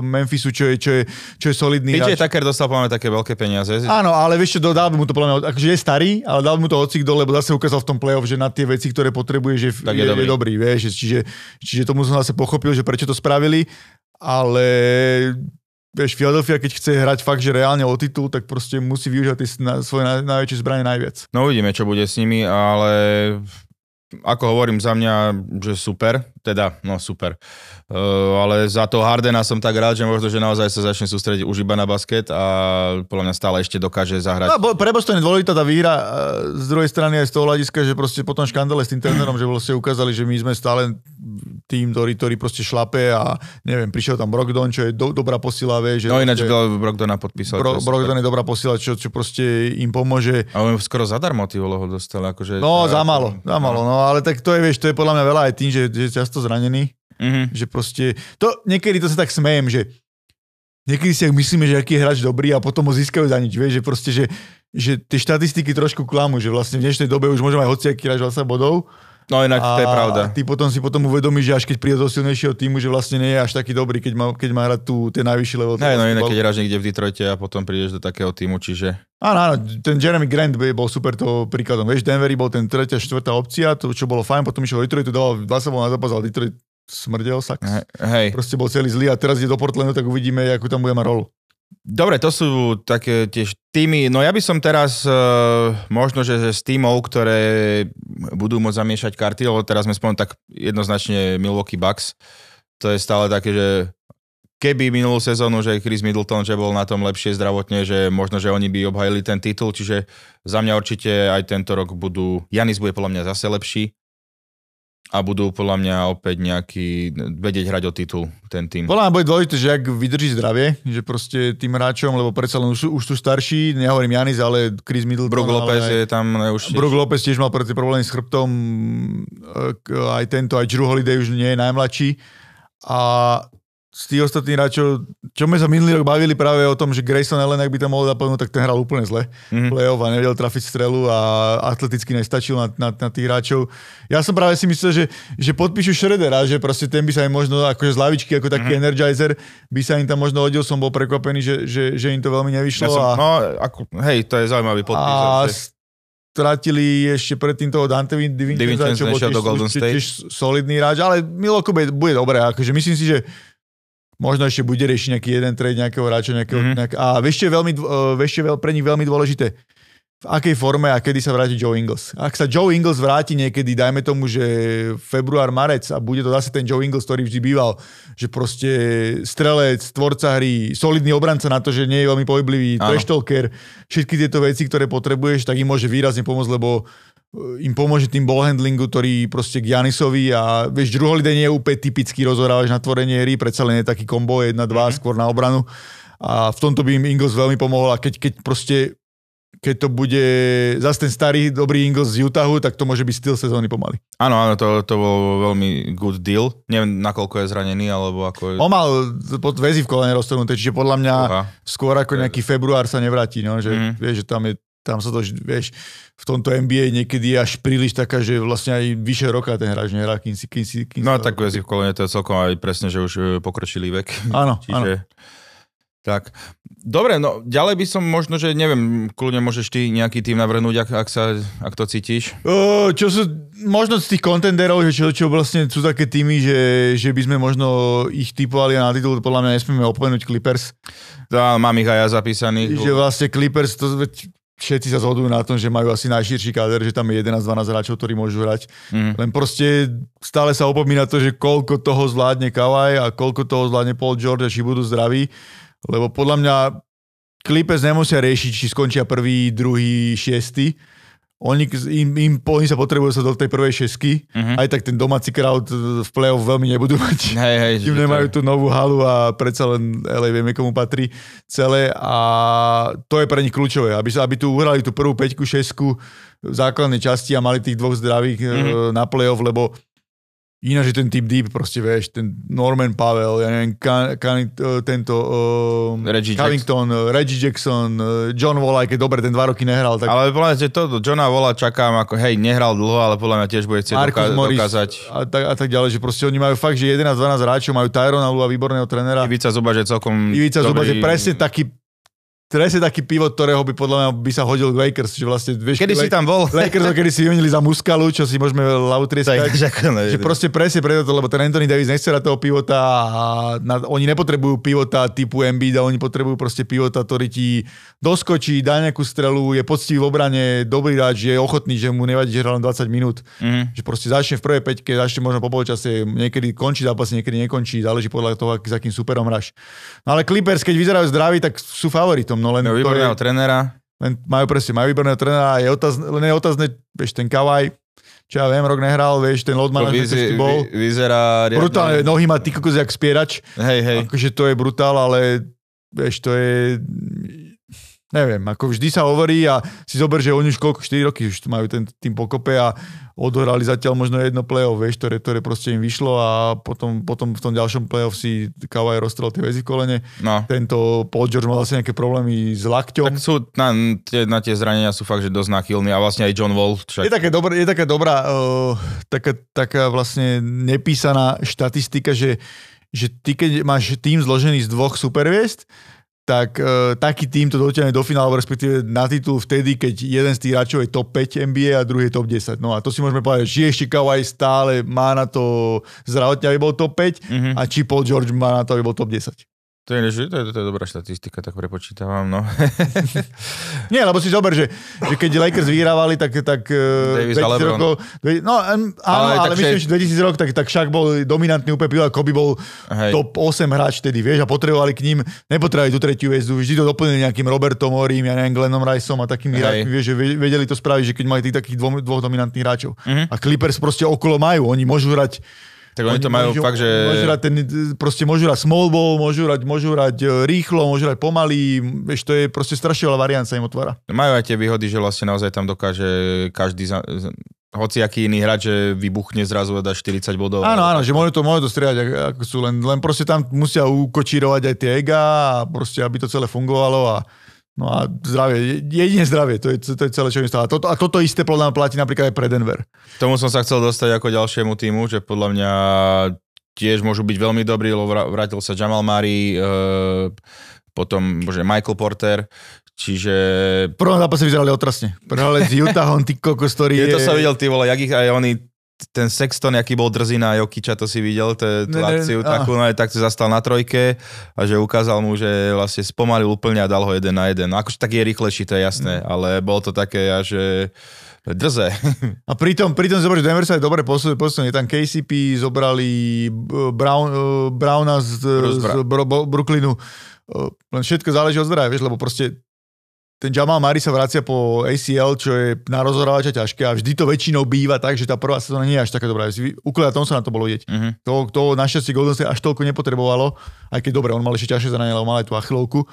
S3: Memphisu, čo je, čo je, čo je solidný
S2: PJ. Tucker dostal mňa také veľké peniaze.
S3: Áno, ale vieš čo, dal by mu to podľa akože je starý, ale dal by mu to ocik dole, lebo zase ukázal v tom playoff, že na tie veci, ktoré potrebuje, že
S2: Tak je
S3: je,
S2: dobrý.
S3: je dobrý, vieš, že- čiže, čiže tomu som zase pochopil, že prečo to spravili, ale vieš, Philadelphia, keď chce hrať fakt, že reálne o titul, tak proste musí využívať tie svoje naj, najväčšie zbranie najviac.
S2: No uvidíme, čo bude s nimi, ale ako hovorím za mňa, že super, teda, no super. Uh, ale za toho Hardena som tak rád, že možno, že naozaj sa začne sústrediť už iba na basket a podľa mňa stále ešte dokáže zahrať.
S3: No, bo- pre Boston je dôležitá tá výhra e, z druhej strany aj z toho hľadiska, že proste potom škandále s tým trénerom, že vlastne ukázali, že my sme stále tým, ktorý, ktorý proste šlape a neviem, prišiel tam Brogdon, čo je do, dobrá posila, vie, že
S2: No ináč
S3: že
S2: Brogdona podpísal.
S3: Bro,
S2: je.
S3: Brogdon je dobrá posila, čo, čo proste im pomôže.
S2: A on skoro zadarmo ty ho dostal. Akože,
S3: No, za malo, za malo, no, ale tak to je, vieš, to je podľa mňa veľa aj tým, že, že je často zranený,
S2: Mhm.
S3: že proste, to niekedy to sa tak smejem, že niekedy si ak myslíme, že aký je hráč dobrý a potom ho získajú za nič, vieš, že proste, že, že tie štatistiky trošku klamú, že vlastne v dnešnej dobe už môže mať hociaký hráč 20 bodov.
S2: No inak to je pravda.
S3: Ty potom si potom uvedomíš, že až keď príde do silnejšieho týmu, že vlastne nie je až taký dobrý, keď má, keď má hrať tu ten najvyšší level.
S2: Hej, no inak keď hráš niekde v Detroite a potom prídeš do takého týmu, čiže...
S3: Áno, áno, ten Jeremy Grant bol super to príkladom. Vieš, Denveri bol ten tretia, štvrtá opcia, to čo bolo fajn, potom išiel do Detroitu, dával 20 bol na zápas, ale Detroit smrdel sa.
S2: He- Hej.
S3: Proste bol celý zlý a teraz ide do Portlandu, tak uvidíme, akú tam bude mať rolu.
S2: Dobre, to sú také tiež týmy. No ja by som teraz uh, možno, že že z týmov, ktoré budú môcť zamiešať karty, lebo teraz sme spomenuli tak jednoznačne Milwaukee Bucks. To je stále také, že keby minulú sezónu, že Chris Middleton, že bol na tom lepšie zdravotne, že možno, že oni by obhajili ten titul, čiže za mňa určite aj tento rok budú, Janis bude podľa mňa zase lepší a budú podľa mňa opäť nejaký, vedieť hrať o titul ten tým.
S3: Podľa mňa bude dôležité, že ak vydrží zdravie, že proste tým hráčom, lebo predsa len už, už sú starší, nehovorím Janis, ale Chris Middleton.
S2: Brook Lopez je tam už...
S3: Brook Lopez tiež mal predtým problémy s chrbtom, e, aj tento, aj Drew Holiday už nie je najmladší. A z tých ostatných hráčov, čo sme sa minulý rok bavili práve o tom, že Grayson Allen, ak by tam mohol zapadnúť, tak ten hral úplne zle.
S2: Mhm.
S3: Play-off a nevedel trafiť strelu a atleticky nestačil na, na, na tých hráčov. Ja som práve si myslel, že, že podpíšu Shreddera, že proste ten by sa im možno akože z lavičky, ako taký energizer, by sa im tam možno hodil, som bol prekvapený, že, že, že im to veľmi
S2: Ja
S3: nevyšlo.
S2: som,
S3: a...
S2: no, ako, hej, to je zaujímavý podpis.
S3: A stratili ešte predtým toho Dante Divincenza, čo bol tiež, tiež, solidný hráč, ale bude, bude dobré. Akože myslím si, že možno ešte bude riešiť nejaký jeden trade nejakého hráča. Nejakého,
S2: Mhm.
S3: mm-hmm. nejak, a je, veľmi, čo je veľ, pre nich veľmi dôležité? v akej forme a kedy sa vráti Joe Ingles. Ak sa Joe Ingles vráti niekedy, dajme tomu, že február, marec a bude to zase ten Joe Ingles, ktorý vždy býval, že proste strelec, tvorca hry, solidný obranca na to, že nie je veľmi pohyblivý, trashtalker, všetky tieto veci, ktoré potrebuješ, tak im môže výrazne pomôcť, lebo e, im pomôže tým ballhandlingu, ktorý proste k Janisovi a vieš, Drew Holiday nie je úplne typický rozhorávač na tvorenie hry, predsa len je taký kombo 1-2 mm-hmm. skôr na obranu a v tomto by im Ingles veľmi pomohol a keď, keď proste keď to bude zase ten starý dobrý Ingles z Utahu, tak to môže byť styl sezóny pomaly.
S2: Áno, áno, to, to bol veľmi good deal. Neviem, nakoľko je zranený, alebo ako je...
S3: On mal pod väzy v kolene roztrhnuté, čiže podľa mňa Uha. skôr ako nejaký február sa nevráti, no, že mm. vieš, že tam je tam sa to, vieš, v tomto NBA niekedy je až príliš taká, že vlastne aj vyše roka ten hráč nehrá, kým si, kým si, kým
S2: No tak väzy v kolene to je celkom aj presne, že už e, pokročilý vek.
S3: Áno, Čiže... áno.
S2: Tak, dobre, no ďalej by som možno, že neviem, kľudne môžeš ty nejaký tým navrhnúť, ak, ak, sa, ak to cítiš.
S3: Uh, čo sú, možno z tých kontenderov, že čo, čo vlastne sú také týmy, že, že by sme možno ich typovali na titul, podľa mňa nesmieme opomenúť Clippers.
S2: Tá, mám ich aj ja zapísaný.
S3: Že vlastne Clippers, to všetci sa zhodujú na tom, že majú asi najširší káder, že tam je 11-12 hráčov, ktorí môžu hrať. Mm. Len proste stále sa opomína to, že koľko toho zvládne Kawhi a koľko toho zvládne Paul George, či budú zdraví lebo podľa mňa Clippers nemusia riešiť, či skončia prvý, druhý, šiestý. Oni, im, im, oni sa potrebujú sa do tej prvej šesky, uh-huh. aj tak ten domáci crowd v play-off veľmi nebudú mať.
S2: Hej, hej,
S3: Tým nemajú tú novú halu a predsa len LA vieme, komu patrí celé a to je pre nich kľúčové, aby, aby tu uhrali tú prvú peťku, šesku v základnej časti a mali tých dvoch zdravých uh-huh. na play-off, lebo Ináč je ten typ deep, proste vieš, ten Norman Pavel, ja neviem, kan, kan, tento uh, Reggie Covington, Jackson. Reggie Jackson, John Wall, aj keď dobre, ten dva roky nehral. Tak...
S2: Ale podľa mňa, že to Johna Walla čakám, ako hej, nehral dlho, ale podľa mňa tiež bude chcieť doka- Morris dokázať.
S3: A tak, a tak ďalej, že proste oni majú fakt, že 11-12 hráčov, majú Tyrona Lua, výborného trénera.
S2: Ivica Zuba, že celkom
S3: Ivica Zuba, že presne taký presne taký pivot, ktorého by podľa mňa by sa hodil Lakers, že vlastne, vieš,
S2: kedy si tam bol?
S3: Lakers, kedy si vymenili za Muskalu, čo si môžeme lavu trieskať. že proste presne preto, lebo ten Anthony Davis nechce toho pivota a na, oni nepotrebujú pivota typu Embiid, oni potrebujú proste pivota, ktorý ti doskočí, dá nejakú strelu, je poctivý v obrane, dobrý hráč, je ochotný, že mu nevadí, že hrá len 20 minút. Mm. Že proste začne v prvej peťke, začne možno po polčase, niekedy končí zápas, niekedy nekončí, záleží podľa toho, aký, za akým superom hráš. No ale Clippers, keď vyzerajú zdraví, tak sú favoritom. No len
S2: výborného trénera.
S3: Len majú presne, majú výborného trénera a je otázne, len je otázne, vieš, ten Kavaj, čo ja viem, rok nehral, vieš, ten load management bol.
S2: Vyzerá
S3: riadne. Brutálne, nohy má ty kokos jak spierač.
S2: Hej, hej.
S3: Akože to je brutál, ale vieš, to je neviem, ako vždy sa hovorí a si zober, že oni už koľko, 4 roky už majú ten tým pokope a odohrali zatiaľ možno jedno play-off, vieš, ktoré, ktoré proste im vyšlo a potom, potom v tom ďalšom play-off si Kawhi rozstrel tie väzy v kolene. No. Tento Paul George mal asi nejaké problémy s lakťom.
S2: Tak sú, na, tie, na tie zranenia sú fakt, že dosť náchylní a vlastne aj John Wall.
S3: Však... Je, také dobrá, je taká dobrá, uh, taká, taká vlastne nepísaná štatistika, že, že ty keď máš tým zložený z dvoch superviest, tak uh, taký tým to dotiahne do finálu, respektíve na titul vtedy, keď jeden z tých hráčov je top 5 NBA a druhý je top 10. No a to si môžeme povedať, že ešte Kawhi stále má na to zdravotne, aby bol top 5 mm-hmm. a či Paul George má na to, aby bol top 10.
S2: To je, to, je, to je dobrá štatistika, tak prepočítavam, no.
S3: Nie, lebo si zober, že, že keď Lakers vyhrávali, tak, tak
S2: eh, Davis 2000 rokov...
S3: No áno, ale, ale myslím, že 2000 rokov, tak, tak však bol dominantný úplne a Kobe bol Hej. top 8 hráč vtedy, vieš, a potrebovali k ním, nepotrebovali tú tretiu väzdu, vždy to doplnili nejakým Robertom Orim, ja neviem, Glennom Riceom a takými hráčmi, vieš, že vedeli to spraviť, že keď mali tých takých dvoch, dvoch dominantných hráčov. Uh-huh. A Clippers proste okolo majú, oni môžu hrať
S2: tak oni, oni to majú môžu, fakt, že...
S3: Môžu hrať ten, proste môžu hrať small ball, môžu hrať, môžu hrať e, rýchlo, môžu hrať pomaly, vieš, to je proste strašne veľa variant sa im otvára.
S2: Majú aj tie výhody, že vlastne naozaj tam dokáže každý za, hoci aký iný hráč, že vybuchne zrazu a dá 40 bodov.
S3: Áno, áno, že môžu to, môžu to strieľať, ako sú, len, len proste tam musia ukočírovať aj tie ega a proste, aby to celé fungovalo a No a zdravie, jedine zdravie, to je, to je celé, čo mi stáva. Toto, a toto isté podľa mňa platí napríklad aj pre Denver.
S2: Tomu som sa chcel dostať ako ďalšiemu týmu, že podľa mňa tiež môžu byť veľmi dobrí, lebo vrátil sa Jamal Murray, e, potom bože, Michael Porter, čiže...
S3: V prvom zápase vyzerali otrasne. Prehrali z Utahom, ty kokos, ktorý
S2: je... Je to sa videl, ty vole, jak ich aj oni ten Sexton, aký bol drzý na Jokiča, to si videl, tú
S3: Ne, ne,
S2: akciu
S3: áno.
S2: takú, no tak sa zastal na trojke a že ukázal mu, že vlastne spomalil úplne a dal ho jeden na jeden. No akože tak je rýchlejší, to je jasné,
S3: Mm.
S2: ale bolo to také, že drze.
S3: A pritom, pritom zober, že Denver sa aj dobre posunuli, posunuli. Tam KCP zobrali eh, Brown, eh, Browna z,
S2: Bruce
S3: z. Bro, Brooklynu. Eh, Len všetko záleží od zdravia, vieš, lebo proste ten Jamal Murray sa vracia po ACL, čo je na rozhorávača ťažké a vždy to väčšinou býva tak, že tá prvá sezóna nie je až taká dobrá. U Kleda Thompsona to bolo vidieť.
S2: Mhm.
S3: To, to našťastie Golden State až toľko nepotrebovalo, aj keď dobre, on mal ešte ťažšie zranenie, lebo mal aj tú achilovku.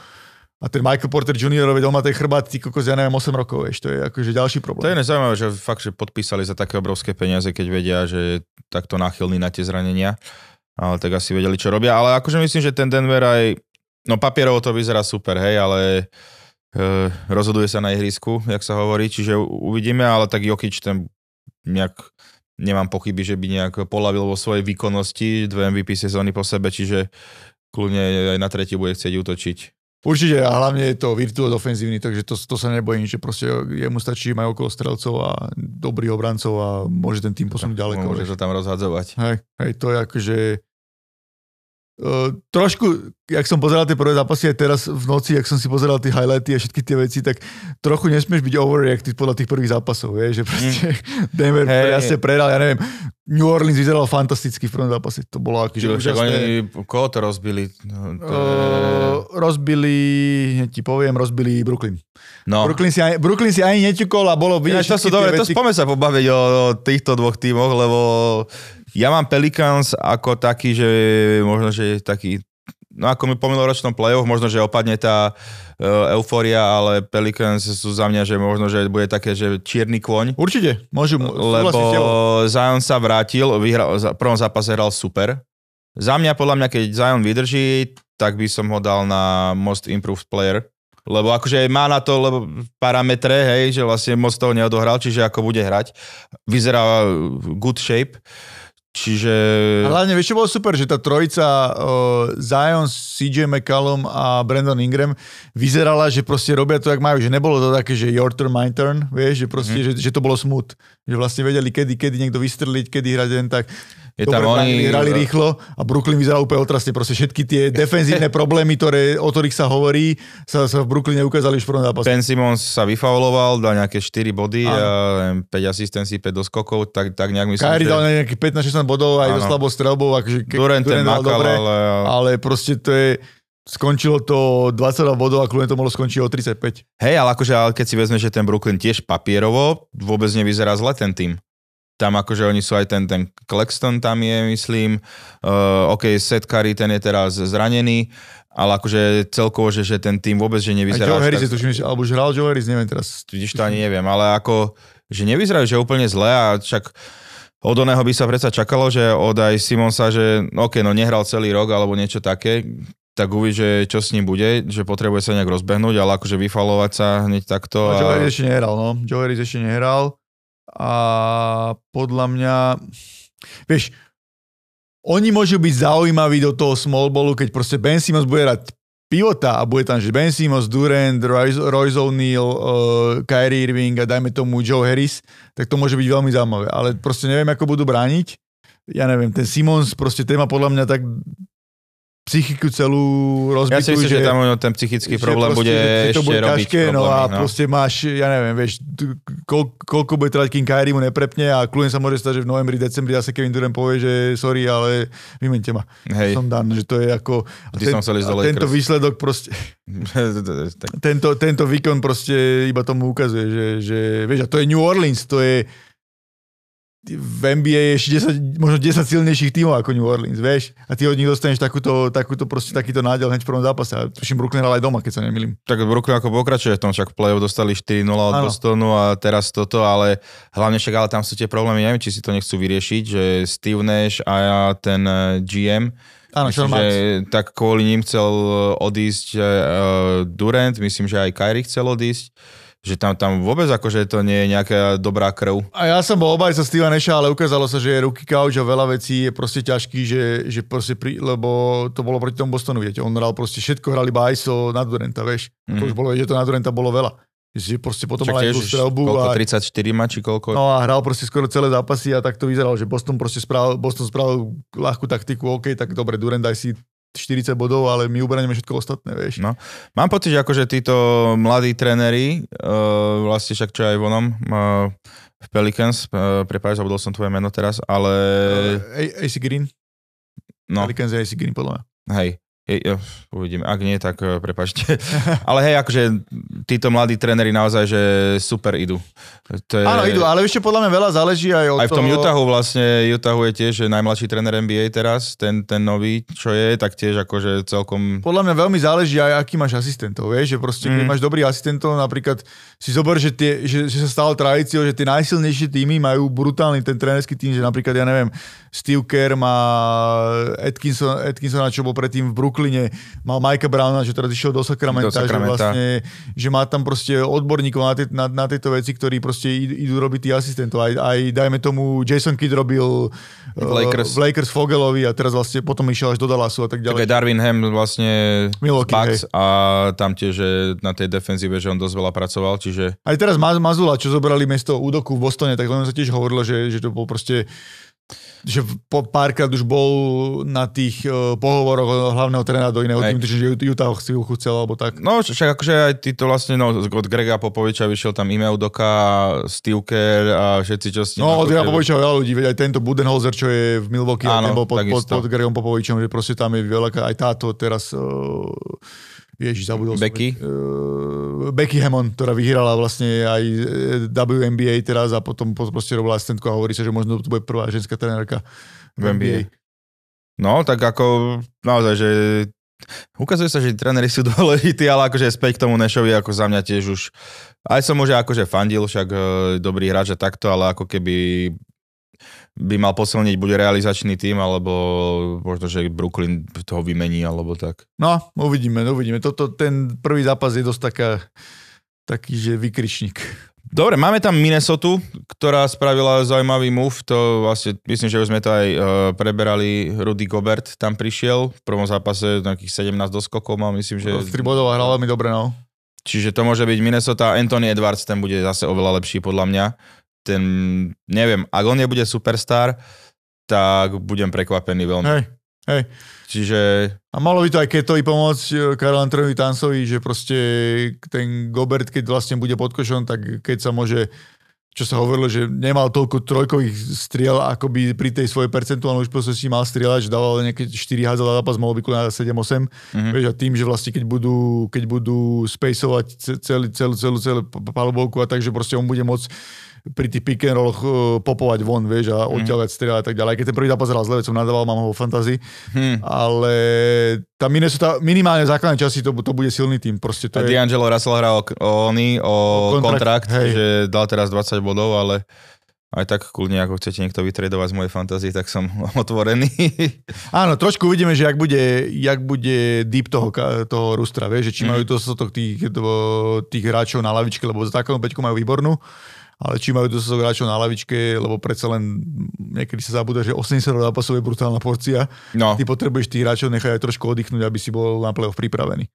S3: A ten Michael Porter Jr. veď on má ten chrbát, ty kokos, ja neviem, 8 rokov, vieš, to je akože ďalší
S2: To
S3: problém.
S2: je nezaujímavé, že fakt, že podpísali za také obrovské peniaze, keď vedia, že je takto náchylný na tie zranenia. Ale tak asi vedeli, čo robia. Ale akože myslím, že ten Denver aj... No papierovo to vyzerá super, hej, ale rozhoduje sa na ihrisku, jak sa hovorí, čiže uvidíme, ale tak Jokic ten nejak nemám pochyby, že by nejak polavil vo svojej výkonnosti dve MVP sezóny po sebe, čiže kľudne aj na tretí bude chcieť útočiť.
S3: Určite a hlavne je to virtuóz ofenzívny, takže to, to sa nebojím, že proste jemu stačí, majú okolo strelcov a dobrých obrancov a môže ten tým posunúť ďaleko.
S2: Môže to tam rozhadzovať.
S3: Hej, hej, to je akože... Uh, trošku, jak som pozeral tie prvé zápasy aj teraz v noci, jak som si pozeral tie highlighty a všetky tie veci, tak trochu nesmieš byť overreacted podľa tých prvých zápasov, vieš, že proste Denver
S2: Mm. Hej.
S3: jasne prehral, ja neviem, New Orleans vyzeral fantasticky v prvom zápase, to bolo
S2: Čiže však
S3: úžasné.
S2: oni, koho to rozbili? No, to je...
S3: Uh, rozbili, hneď ti poviem, rozbili Brooklyn.
S2: no.
S3: Brooklyn, si ani, Brooklyn si ani neťukol a bolo vidieť
S2: Ináč to sú dobre, to
S3: veci.
S2: spome sa pobaviť o, o týchto dvoch tímoch, lebo ja mám Pelicans ako taký, že možno, že taký No ako mi po minuloročnom play-off, možno, že opadne tá uh, eufória, ale Pelicans sú za mňa, že možno, že bude také, že čierny kôň.
S3: Určite, môžu,
S2: Lebo. Zion sa vrátil, vyhral, v prvom zápase hral super. Za mňa, podľa mňa, keď Zion vydrží, tak by som ho dal na most improved player. Lebo akože má na to lebo parametre, hej, že vlastne moc toho neodohral, čiže ako bude hrať. Vyzerá good shape. Čiže...
S3: A hlavne, vieš, čo bolo super, že tá trojica uh, Zion, CJ McCallum a Brandon Ingram vyzerala, že proste robia to, jak majú, že nebolo to také, že your turn, my turn, vieš, že proste, mm. že, že to bolo smooth. Že vlastne vedeli, kedy, kedy niekto vystreliť, kedy hrať len tak.
S2: Je
S3: Dobre
S2: tam oni-
S3: hrali rýchlo a Brooklyn vyzeral úplne otrasne. Proste všetky tie defenzívne problémy, ktoré, o ktorých sa hovorí, sa, sa v Brooklyne ukázali už v prvom zápase.
S2: Ben Simmons sa vyfauloval, dal nejaké 4 body
S3: Áno.
S2: a neviem, 5 asistencií, 5 doskokov, tak, tak nejak myslím,
S3: Kyrie
S2: že...
S3: dal nejakých 15-16 bodov aj so
S2: Áno.
S3: slabou strelbou. Akože,
S2: Durant ten
S3: dal
S2: makal,
S3: dobre,
S2: ale...
S3: ale proste to je... Skončilo to 22 bodov a kľudne to mohlo skončiť o 35.
S2: Hej, ale akože ale keď si vezme, že ten Brooklyn tiež papierovo vôbec nevyzerá zle ten tým. Tam akože oni sú aj ten, ten Claxton tam je, myslím. Uh, OK, Seth Curry, ten je teraz zranený, ale akože celkovo, že, že ten tým vôbec, že
S3: Aj
S2: nevyzerá...
S3: Joe
S2: až
S3: Harris,
S2: tak-
S3: je tuším, alebo už hral Joe Harris, neviem teraz.
S2: Vidíš, to ani neviem, ale ako, že nevyzerajú, že úplne zle a však od oného by sa predsa čakalo, že od aj Simonsa, že OK, no nehral celý rok alebo niečo také, tak uvidí, že čo s ním bude, že potrebuje sa nejak rozbehnúť, ale akože vyfalovať sa hneď takto.
S3: Joe
S2: A...
S3: Harris ešte nehral, no. Joe Harris ešte nehral a podľa mňa, vieš, oni môžu byť zaujímaví do toho small ballu, keď proste Ben Simmons bude hrať pivota a bude tam, že Ben Simmons, Durant, Royce, Royce O'Neal, uh, Kyrie Irving a dajme tomu Joe Harris, tak to môže byť veľmi zaujímavé. Ale proste neviem, ako budú brániť. Ja neviem, ten Simmons proste téma podľa mňa tak psychiku celú
S2: Ja
S3: rozbitú,
S2: si myslím, že, tam no, ten psychický
S3: že
S2: problém
S3: proste,
S2: bude
S3: že to
S2: ešte
S3: bude
S2: robiť
S3: ťažké, no
S2: problémy,
S3: a proste máš, ja neviem, vieš, koľ, koľko bude trvať, kým Kyrie mu neprepne a kľudne sa môže stať, že v novembri, decembri zase Kevin Durant povie, že sorry, ale vymente ma.
S2: Hej,
S3: Som dan, že to je ako...
S2: Ty som chcel ísť do
S3: tento výsledok proste, tento, tento výkon proste iba tomu ukazuje, že, že vieš, a to je New Orleans, to je v NBA je ešte 10, možno 10 silnejších tímov ako New Orleans, vieš? A ty od nich dostaneš takúto, takúto proste, takýto nádel hneď v prvom zápase. A tuším, Brooklyn hral aj doma, keď sa nemýlim.
S2: tak Brooklyn ako pokračuje v tom, však play-off dostali 4-0 od
S3: Áno.
S2: Bostonu a teraz toto, ale hlavne však, ale tam sú tie problémy, neviem, či si to nechcú vyriešiť, že Steve Nash a ten eh, GM,
S3: Áno,
S2: myslím, že tak kvôli ním chcel odísť uh, Durant, myslím, že aj Kyrie chcel odísť, že tam, tam vôbec akože to nie je nejaká dobrá krv.
S3: A ja som bol obajca Steva Nasha, ale ukázalo sa, že je ruky couch a veľa vecí je proste ťažký, že, že proste pri, lebo to bolo proti tomu Bostonu, viete. On hral proste všetko, hral iba ISO na Duranta, vieš. Mm. To
S2: Mhm.
S3: už bolo, že to na Duranta bolo veľa. Že proste potom mal aj tú strelbu
S2: koľko,
S3: a,
S2: 34 má, či koľko?
S3: no a hral proste skoro celé zápasy a tak to vyzeralo, že Boston proste spravil, Boston spravil ľahkú taktiku, OK, tak dobre, Durant daj si 40 bodov, ale my ubraníme všetko ostatné, vieš.
S2: No. Mám pocit, že akože títo mladí tréneri, uh, vlastne však čo aj vonom, uh, v Pelicans, uh, prepáč, zabudol som tvoje meno teraz, ale
S3: Uh, AC Green?
S2: no,
S3: Pelicans je AC Green, podľa mňa.
S2: hej, je, uvidíme, ak nie, tak uh, prepačte. ale hej, akože títo mladí tréneri naozaj, že super idú. To je,
S3: Áno, idú, ale ešte podľa mňa veľa záleží aj od
S2: Aj v tom
S3: toho...
S2: Utahu vlastne, Utahu je tiež že najmladší tréner NBA teraz, ten, ten nový, čo je, tak tiež akože celkom...
S3: Podľa mňa veľmi záleží aj, aký máš asistentov, vieš, že proste, keď
S2: Mm.
S3: máš dobrých asistentov, napríklad si zober, že, tie, že, že sa stalo tradíciou, že tie najsilnejšie týmy majú brutálny ten trénerský tým, že napríklad, ja neviem, Steve Kerr má Atkinson, Atkinsona, čo bol predtým v Brooklyne, mal Mikea Browna, čo teraz išiel do Sacramento,
S2: Do Sacramenta.
S3: že vlastne, že má tam proste odborníkov na, tie, na, na tieto veci, ktorí proste idú, robiť tých asistentov. Aj, aj dajme tomu, Jason Kidd robil
S2: V Lakers.
S3: v Lakers Fogelovi a teraz vlastne potom išiel až do Dallasu a tak
S2: Tak
S3: ďalej.
S2: aj Darwin Ham vlastne
S3: Milwaukee,
S2: Bucks a tam tiež že na tej defenzíve, že on dosť veľa pracoval, čiže
S3: Aj teraz Ma- Mazula, čo zobrali miesto Udoku v Bostone, tak len sa tiež hovorilo, že, že to bol proste že po párkrát už bol na tých uh, pohovoroch hlavného trénera do iného týmu, že Utah si ho chcel, alebo tak.
S2: No, však akože aj títo vlastne, no, od Grega Popoviča vyšiel tam Ime Udoka, Steve Kerr a všetci, čo s ním...
S3: No, od Jana Popoviča veľa ľudí, veď aj tento Budenholzer, čo je v Milwaukee,
S2: Áno,
S3: ten bol pod, pod,
S2: takisto.
S3: pod Gregom Popovičom, že proste tam je veľa, aj táto teraz, uh, ježiš, zabudol
S2: Becky?
S3: som. Uh, Becky Hammond, ktorá vyhrala vlastne aj eh, WNBA teraz a potom po- proste robila asistentku a hovorí sa, že možno to bude prvá ženská trenérka
S2: V NBA. No, tak ako naozaj, že ukazuje sa, že tréneri sú dôležití, ale akože späť k tomu Nešovi, ako za mňa tiež už, aj som možno akože fandil, však e, dobrý hráč a takto, ale ako keby by mal posilniť buď realizačný tým, alebo možno, že Brooklyn toho vymení, alebo tak.
S3: No, uvidíme, uvidíme. Toto, ten prvý zápas je dosť taká, taký, že vykričník.
S2: Dobre, máme tam Minnesota, ktorá spravila zaujímavý move, to vlastne, myslím, že už sme to aj uh, preberali, Rudy Gobert tam prišiel, v prvom zápase nejakých 17 doskokov mal, myslím, že...
S3: Z 3 bodov a hral veľmi dobre, no.
S2: Čiže to môže byť Minnesota, Anthony Edwards, ten bude zase oveľa lepší podľa mňa. Ten, neviem, ak on nebude superstar, tak budem prekvapený veľmi.
S3: Hej, hej.
S2: Čiže
S3: A malo by to aj Ketovi pomôcť eh, Karol Antrovi Tansovi, že proste ten Gobert, keď vlastne bude pod košom, tak keď sa môže čo sa hovorilo, že nemal toľko trojkových striel, ako by pri tej svojej percentuálnej úspešnosti mal strieľať, že dával nejaké 4 hádzal na zápas, mohol by kľudne 7-8.
S2: Mhm.
S3: Vieš, a tým, že vlastne keď budú, keď budú spacovať ce- celý, celú, celú, celú palubovku a tak, že proste on bude môcť pri tých pick and rolloch uh, popovať von, vieš, a odtiaľ mm. strieľať a tak ďalej. Keď ten prvý zápas hral zle, som nadával, mám ho vo fantázii,
S2: hm,
S3: ale tá Minnesota minimálne v základnej časti to, to bude silný tým. Proste to
S2: a
S3: je,
S2: D'Angelo Russell hral o, o, oný, o
S3: kontrakt,
S2: kontrakt,
S3: hej.
S2: že dal teraz 20 bodov, ale aj tak kľudne, ako chcete niekto vytredovať z mojej fantázii, tak som otvorený.
S3: áno, trošku uvidíme, že jak bude, jak bude deep toho, toho Rustra, vieš, že či
S2: Mhm.
S3: majú dostatok tých, tých hráčov na lavičke, lebo za základnú peťku majú výbornú, ale či majú dostatok hráčov na lavičke, lebo predsa len niekedy sa zabúda, že 80 zápasov je brutálna porcia.
S2: No,
S3: Ty potrebuješ tých hráčov nechať aj trošku oddychnúť, aby si bol na playoff pripravený.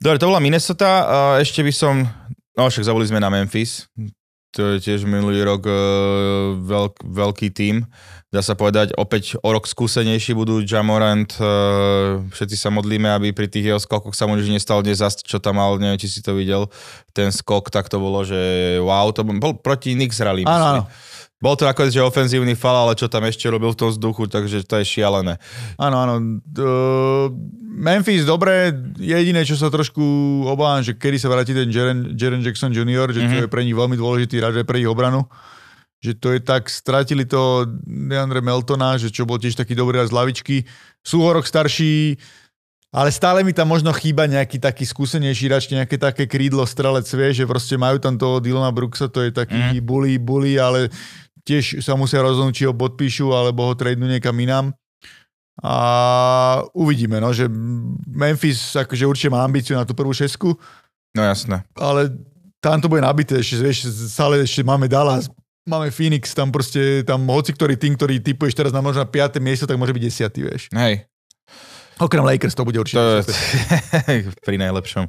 S2: Dobre, to bola Minnesota. Ešte by som... No však zabudli sme na Memphis. To je tiež minulý rok uh, veľk, veľký tím. Dá sa povedať, opäť o rok skúsenejší budú Jamorant. Uh, všetci sa modlíme, aby pri tých jeho skokoch sa mu nič nestalo dnes, čo tam mal, neviem, či si to videl, ten skok, tak to bolo, že wow, to bol proti Knicks hrali.
S3: Áno, áno.
S2: Bol to nakoniec, že ofenzívny fal, ale čo tam ešte robil v tom vzduchu, takže to je šialené.
S3: Áno, áno. Uh, Memphis, dobre, jediné, čo sa trošku obávam, že kedy sa vráti ten Jaren, Jaren Jackson Jr., že to
S2: Mhm.
S3: je pre nich veľmi dôležitý hráč pre ich obranu. Že to je tak, stratili to Deandre Meltona, že čo bol tiež taký dobrý z lavičky. Sú o rok starší, ale stále mi tam možno chýba nejaký taký skúsenejší hráč, nejaké také krídlo, strelec, vie, že proste majú tam toho Dylana Brooksa, to je taký mm. bully, bully, ale tiež sa musia rozhodnúť, či ho podpíšu, alebo ho tradenú niekam inám. A uvidíme, no, že Memphis akože určite má ambíciu na tú prvú šesku,
S2: No jasné.
S3: ale tam to bude nabité, ešte, vieš, stále ešte máme Dallas, máme Phoenix, tam proste, tam hoci ktorý tým, ktorý typuješ teraz na možno 5. miesto, tak môže byť 10. vieš.
S2: Hej.
S3: Okrem Lakers to bude určite.
S2: To pri najlepšom.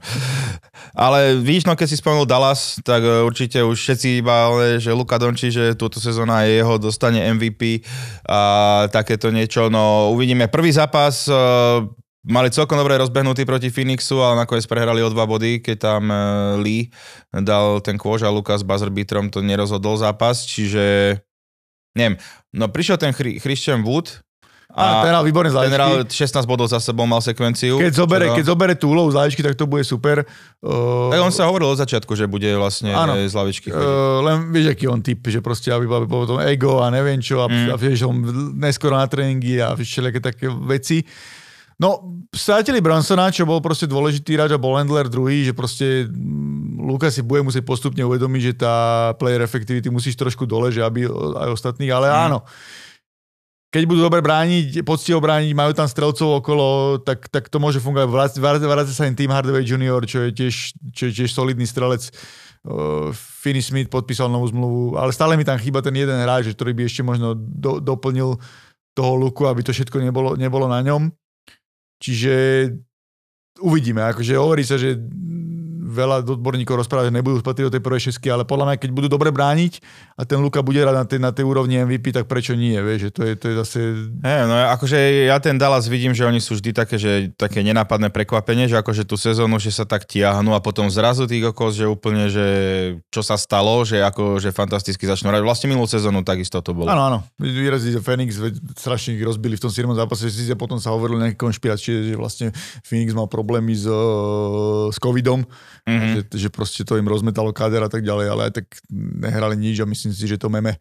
S2: Ale víš, no keď si spomenul Dallas, tak e, určite už všetci iba, ale že Luka Donči, že túto sezóna je jeho, dostane MVP a takéto niečo. No uvidíme. Prvý zápas e, mali celkom dobre rozbehnutý proti Phoenixu, ale nakoniec prehrali o dva body, keď tam e, Lee dal ten kôž a Lukas buzzer beaterom to nerozhodol zápas, čiže neviem. No prišiel ten Christian Wood,
S3: a, ten hral výborne z
S2: Ten hral 16 bodov za sebou, mal sekvenciu.
S3: Keď zobere, keď zobere tú úlohu z lavičky, tak to bude super.
S2: Uh, tak on sa hovoril od začiatku, že bude vlastne áno, z lavičky
S3: Uh, len vieš, aký on typ, že proste aby bol potom ego a neviem čo a, mm. a vieš, on neskoro na tréningy a všelijaké také veci. No, strátili Bransona, čo bol proste dôležitý hráč a bol Landler druhý, že proste mm, Luka si bude musieť postupne uvedomiť, že tá player effectivity musíš trošku dole, že aby aj ostatných, ale mm. Keď budú dobre brániť, poctivo brániť, majú tam strelcov okolo, tak, tak to môže fungovať. Vráca sa im tým Hardaway Junior, čo je tiež, čo je tiež solidný strelec. Uh, Finney Smith podpísal novú zmluvu, ale stále mi tam chýba ten jeden hráč, ktorý by ešte možno do, doplnil toho luku, aby to všetko nebolo, nebolo na ňom. Čiže uvidíme. Akože hovorí sa, že veľa odborníkov rozpráva, že nebudú patriť do tej prvej šesky, ale podľa mňa, keď budú dobre brániť a ten Luka bude hrať na tej, na tej úrovni MVP, tak prečo nie, vieš, že to je, to je zase...
S2: Hey, no akože ja ten Dallas vidím, že oni sú vždy také, že také nenápadné prekvapenie, že akože tú sezónu, že sa tak tiahnu a potom zrazu tých okos, že úplne, že čo sa stalo, že ako, že fantasticky začnú hrať. Vlastne minulú sezónu takisto to bolo.
S3: Áno, áno. Výrazí, že Phoenix strašne ich rozbili v tom 7. zápase, že potom sa hovorilo nejaké konšpirácie, že vlastne Phoenix mal problémy s, s covidom mm-hmm. že, že proste to im rozmetalo kader a tak ďalej, ale aj tak nehrali nič a myslím si, že to meme,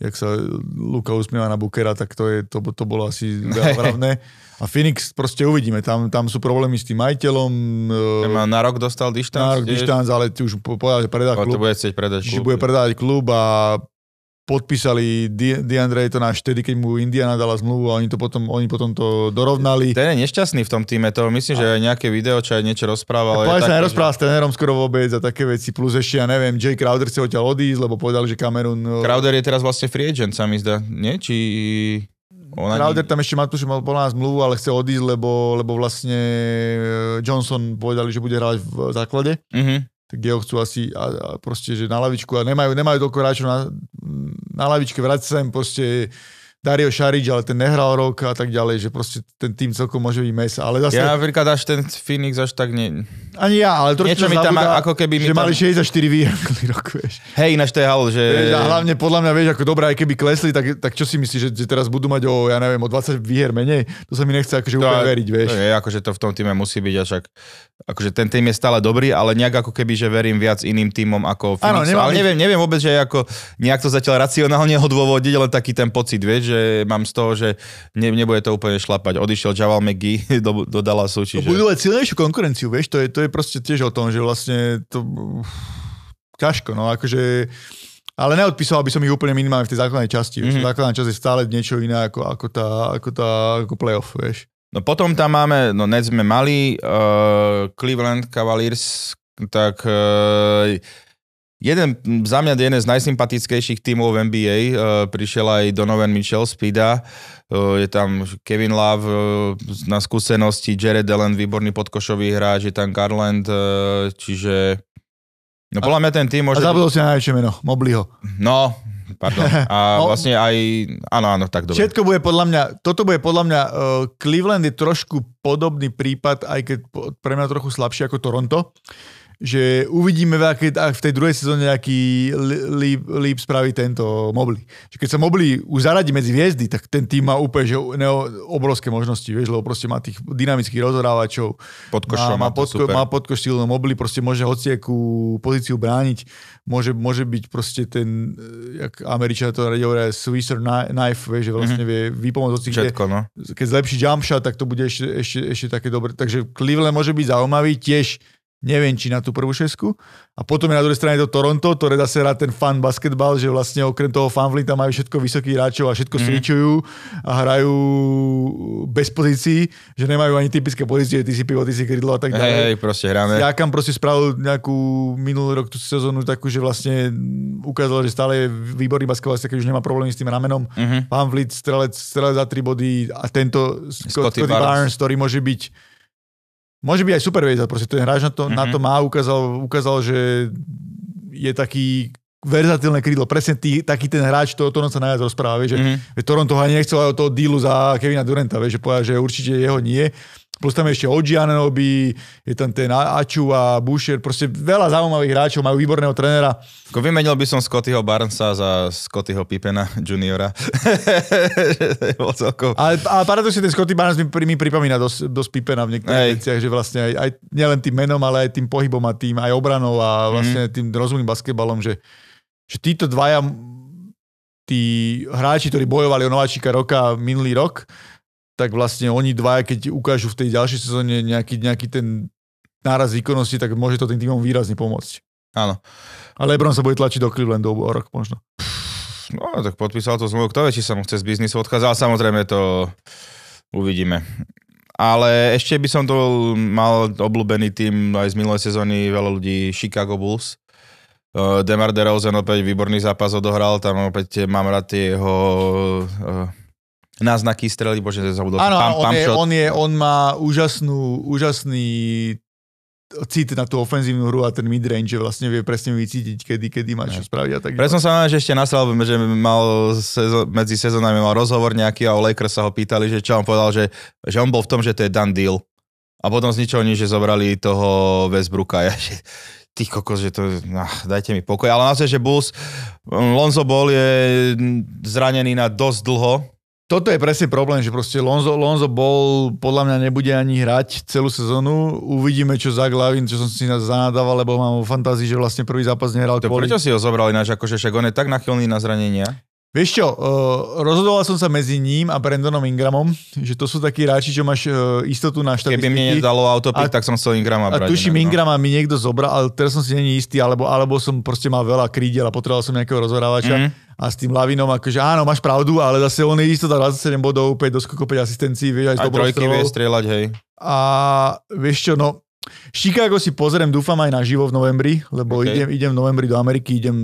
S3: jak sa Luka usmieva na Bukera, tak to, je, to, to bolo asi vravné. A Phoenix proste uvidíme, tam, tam sú problémy s tým majiteľom.
S2: Má na rok dostal dištanc?
S3: Na rok dištanc, ale ty už povedal, že predá klub.
S2: To bude chcieť predať klub.
S3: Čiže bude predávať klub a podpísali DeAndre Ayton až vtedy, keď mu Indiana dala zmluvu a oni, to potom, oni potom to dorovnali.
S2: Ten je nešťastný v tom týme, to myslím, a... že aj nejaké video, čo aj niečo rozprával.
S3: Ja sa nerozprával že... s trénerom skoro vôbec a také veci, plus ešte, ja neviem, Jay Crowder sa odtiaľ odísť, lebo povedal, že Cameron...
S2: No- Crowder je teraz vlastne free agent, sa mi zdá, nie? Či...
S3: Ona Crowder tam ešte má tu, že mal na zmluvu, ale chce odísť, lebo, lebo vlastne eh, Johnson povedali, že bude hrať v základe. Mm-hmm tak jeho chcú asi a, a proste, že na lavičku a nemajú, nemajú toľko hráčov na, na lavičke, vráť sa im proste Dario Šarič, ale ten nehral rok a tak ďalej, že proste ten tým celkom môže byť mesa. Ale zase...
S2: Ja napríklad až ten Phoenix až tak nie...
S3: Ani ja, ale trošku
S2: Niečo mi tam zabúda, ako keby
S3: mi
S2: že
S3: tam... mali 64 výher rok, vieš.
S2: Hej, ináč to je hal, že...
S3: Vieš, a hlavne podľa mňa, vieš, ako dobré, aj keby klesli, tak, tak čo si myslíš, že, že teraz budú mať o, ja neviem, o 20 výher menej? To sa mi nechce akože to, úplne veriť, vieš.
S2: To je, akože to v tom týme musí byť, až ak, akože ten tým je stále dobrý, ale nejak ako keby, že verím viac iným týmom ako Phoenix. Áno, ale neviem, neviem vôbec, že ako nejak to zatiaľ racionálne odôvodiť, len taký ten pocit, vieš, že mám z toho že ne, nebude to úplne šlapať. Odišiel Javal McGee do, do Dallasu. Čiže...
S3: Budú aj silnejšiu konkurenciu, vieš, to je, to je proste tiež o tom, že vlastne to... Ťažko, no akože... Ale neodpísal by som ich úplne minimálne v tej základnej časti. Mm-hmm. Základná časť je stále niečo iné ako, ako, tá, ako, tá, ako playoff, vieš.
S2: No potom tam máme, no Nets sme mali, uh, Cleveland Cavaliers, tak uh, Jeden, za mňa jeden z najsympatickejších tímov v NBA, uh, prišiel aj Donovan Mitchell z PIDA, uh, je tam Kevin Love uh, na skúsenosti, Jared Allen, výborný podkošový hráč, je tam Garland, čiže no podľa mňa ten tým môže...
S3: A zabudol si na najväčšie meno, Mobliho.
S2: No, pardon. A no, vlastne aj, áno, áno, tak dobre.
S3: Všetko bude podľa mňa, toto bude podľa mňa, uh, Cleveland je trošku podobný prípad, aj keď pre mňa trochu slabší ako Toronto že uvidíme v, akej, v tej druhej sezóne, aký líp, líp spraví tento Mobley. Že keď sa Mobley už zaradí medzi hviezdy, tak ten tým má úplne že neo, obrovské možnosti, vieš, lebo proste má tých dynamických rozhrávačov.
S2: Podkošom má, má, podko,
S3: má podkoš silno, Mobley proste môže hociakú pozíciu brániť, môže, môže byť proste ten, jak Američania to hovoria, Swisser knife, vieš, že vlastne mm-hmm. vie vypomôcť hoci
S2: Všetko, no.
S3: Keď zlepší jump shot, tak to bude ešte, ešte, ešte také dobre. Takže Cleveland môže byť zaujímavý, tiež neviem, či na tú prvú šesku. A potom je na druhej strane to Toronto, ktoré zase hrá ten fan basketbal, že vlastne okrem toho fanflinta majú všetko vysokých hráčov a všetko mm. switchujú a hrajú bez pozícií, že nemajú ani typické pozície, ty si pivo, ty si kridlo a tak ďalej.
S2: Hej, hej, proste hráme.
S3: Jakam proste spravil nejakú minulý rok tú sezónu takú, že vlastne ukázal, že stále je výborný basketbalista, keď už nemá problémy s tým ramenom.
S2: Mhm.
S3: Pán Vliet, strelec, strelec za 3 body a tento Scott,
S2: Scotty
S3: Scotty
S2: Barnes.
S3: Barnes, ktorý môže byť môže byť aj super hviezda, proste ten hráč na to, mm-hmm. na
S2: Mhm.
S3: to má, ukázal, ukázal, že je taký verzatilné krídlo, presne tý, taký ten hráč, to, to on sa najviac rozpráva, vieš, že,
S2: Mhm.
S3: že Toronto ho ani nechcel aj od toho dealu za Kevina Duranta, vieš, že povedal, že určite jeho nie. Plus tam je ešte Odžianobi, je tam ten Aču a Boucher, proste veľa zaujímavých hráčov, majú výborného trénera.
S2: Ako vymenil by som Scottyho Barnesa za Scottyho Pippena juniora.
S3: Ale, ale paradoxne ten Scotty Barnes mi, mi pripomína dosť, dosť Pipena v niektorých
S2: Hej.
S3: veciach, že vlastne aj, aj nielen tým menom, ale aj tým pohybom a tým aj obranou a vlastne
S2: Mhm.
S3: tým rozumným basketbalom, že, že títo dvaja tí hráči, ktorí bojovali o nováčika roka minulý rok, tak vlastne oni dvaja, keď ukážu v tej ďalšej sezóne nejaký, nejaký ten náraz výkonnosti, tak môže to tým týmom výrazne pomôcť.
S2: Áno.
S3: A Lebron sa bude tlačiť do Clevelandu o rok možno.
S2: No, tak podpísal to zmluvu. Kto vie, či sa mu chce z biznisu odchádzať, ale samozrejme to uvidíme. Ale ešte by som to mal obľúbený tým aj z minulej sezóny veľa ľudí Chicago Bulls. Uh, Demar DeRozan opäť výborný zápas odohral, tam opäť mám rád tie jeho uh, náznaky strely, bože, zabudol.
S3: Áno,
S2: Pump-
S3: on, je,
S2: shot.
S3: on, je, on má úžasnú, úžasný cit na tú ofenzívnu hru a ten midrange, že vlastne vie presne vycítiť, kedy, kedy má čo spraviť a tak
S2: Preto som sa že ešte nasral, že mal sezo- medzi sezónami mal rozhovor nejaký a o Lakers sa ho pýtali, že čo on povedal, že, že on bol v tom, že to je done deal. A potom z ničoho nič, že zobrali toho Westbrooka. Ja, že, ty kokos, že to, nah, dajte mi pokoj. Ale naozaj, že Bulls, Lonzo Ball je zranený na dosť dlho.
S3: Toto je presne problém, že proste Lonzo, Lonzo bol, podľa mňa nebude ani hrať celú sezónu. Uvidíme, čo za Glavin, čo som si zanadával, lebo mám v fantázii, že vlastne prvý zápas nehral
S2: To
S3: kvôli...
S2: prečo si ho zobral ináč, akože však on je tak nachylný na zranenia.
S3: Vieš čo, uh, rozhodoval som sa medzi ním a Brandonom Ingramom, že to sú takí hráči, čo máš uh, istotu na štatistiky.
S2: Keby mne nedalo autopick,
S3: A-
S2: tak som chcel Ingrama
S3: A
S2: brať.
S3: tuším,
S2: inak, no.
S3: Ingrama mi niekto zobral, ale teraz som si není istý, alebo, alebo som proste mal veľa krídel a potreboval som nejakého rozhrávača.
S2: Mhm.
S3: A s tým Lavinom, akože áno, máš pravdu, ale zase on je istota 27 bodov, 5 doskokov, 5 asistencií, vieš, aj
S2: Aj trojky vie strieľať, hej.
S3: A vieš čo, no, Chicago si pozriem, dúfam aj naživo v novembri, lebo
S2: OK.
S3: okay. idem, idem v novembri do Ameriky, idem,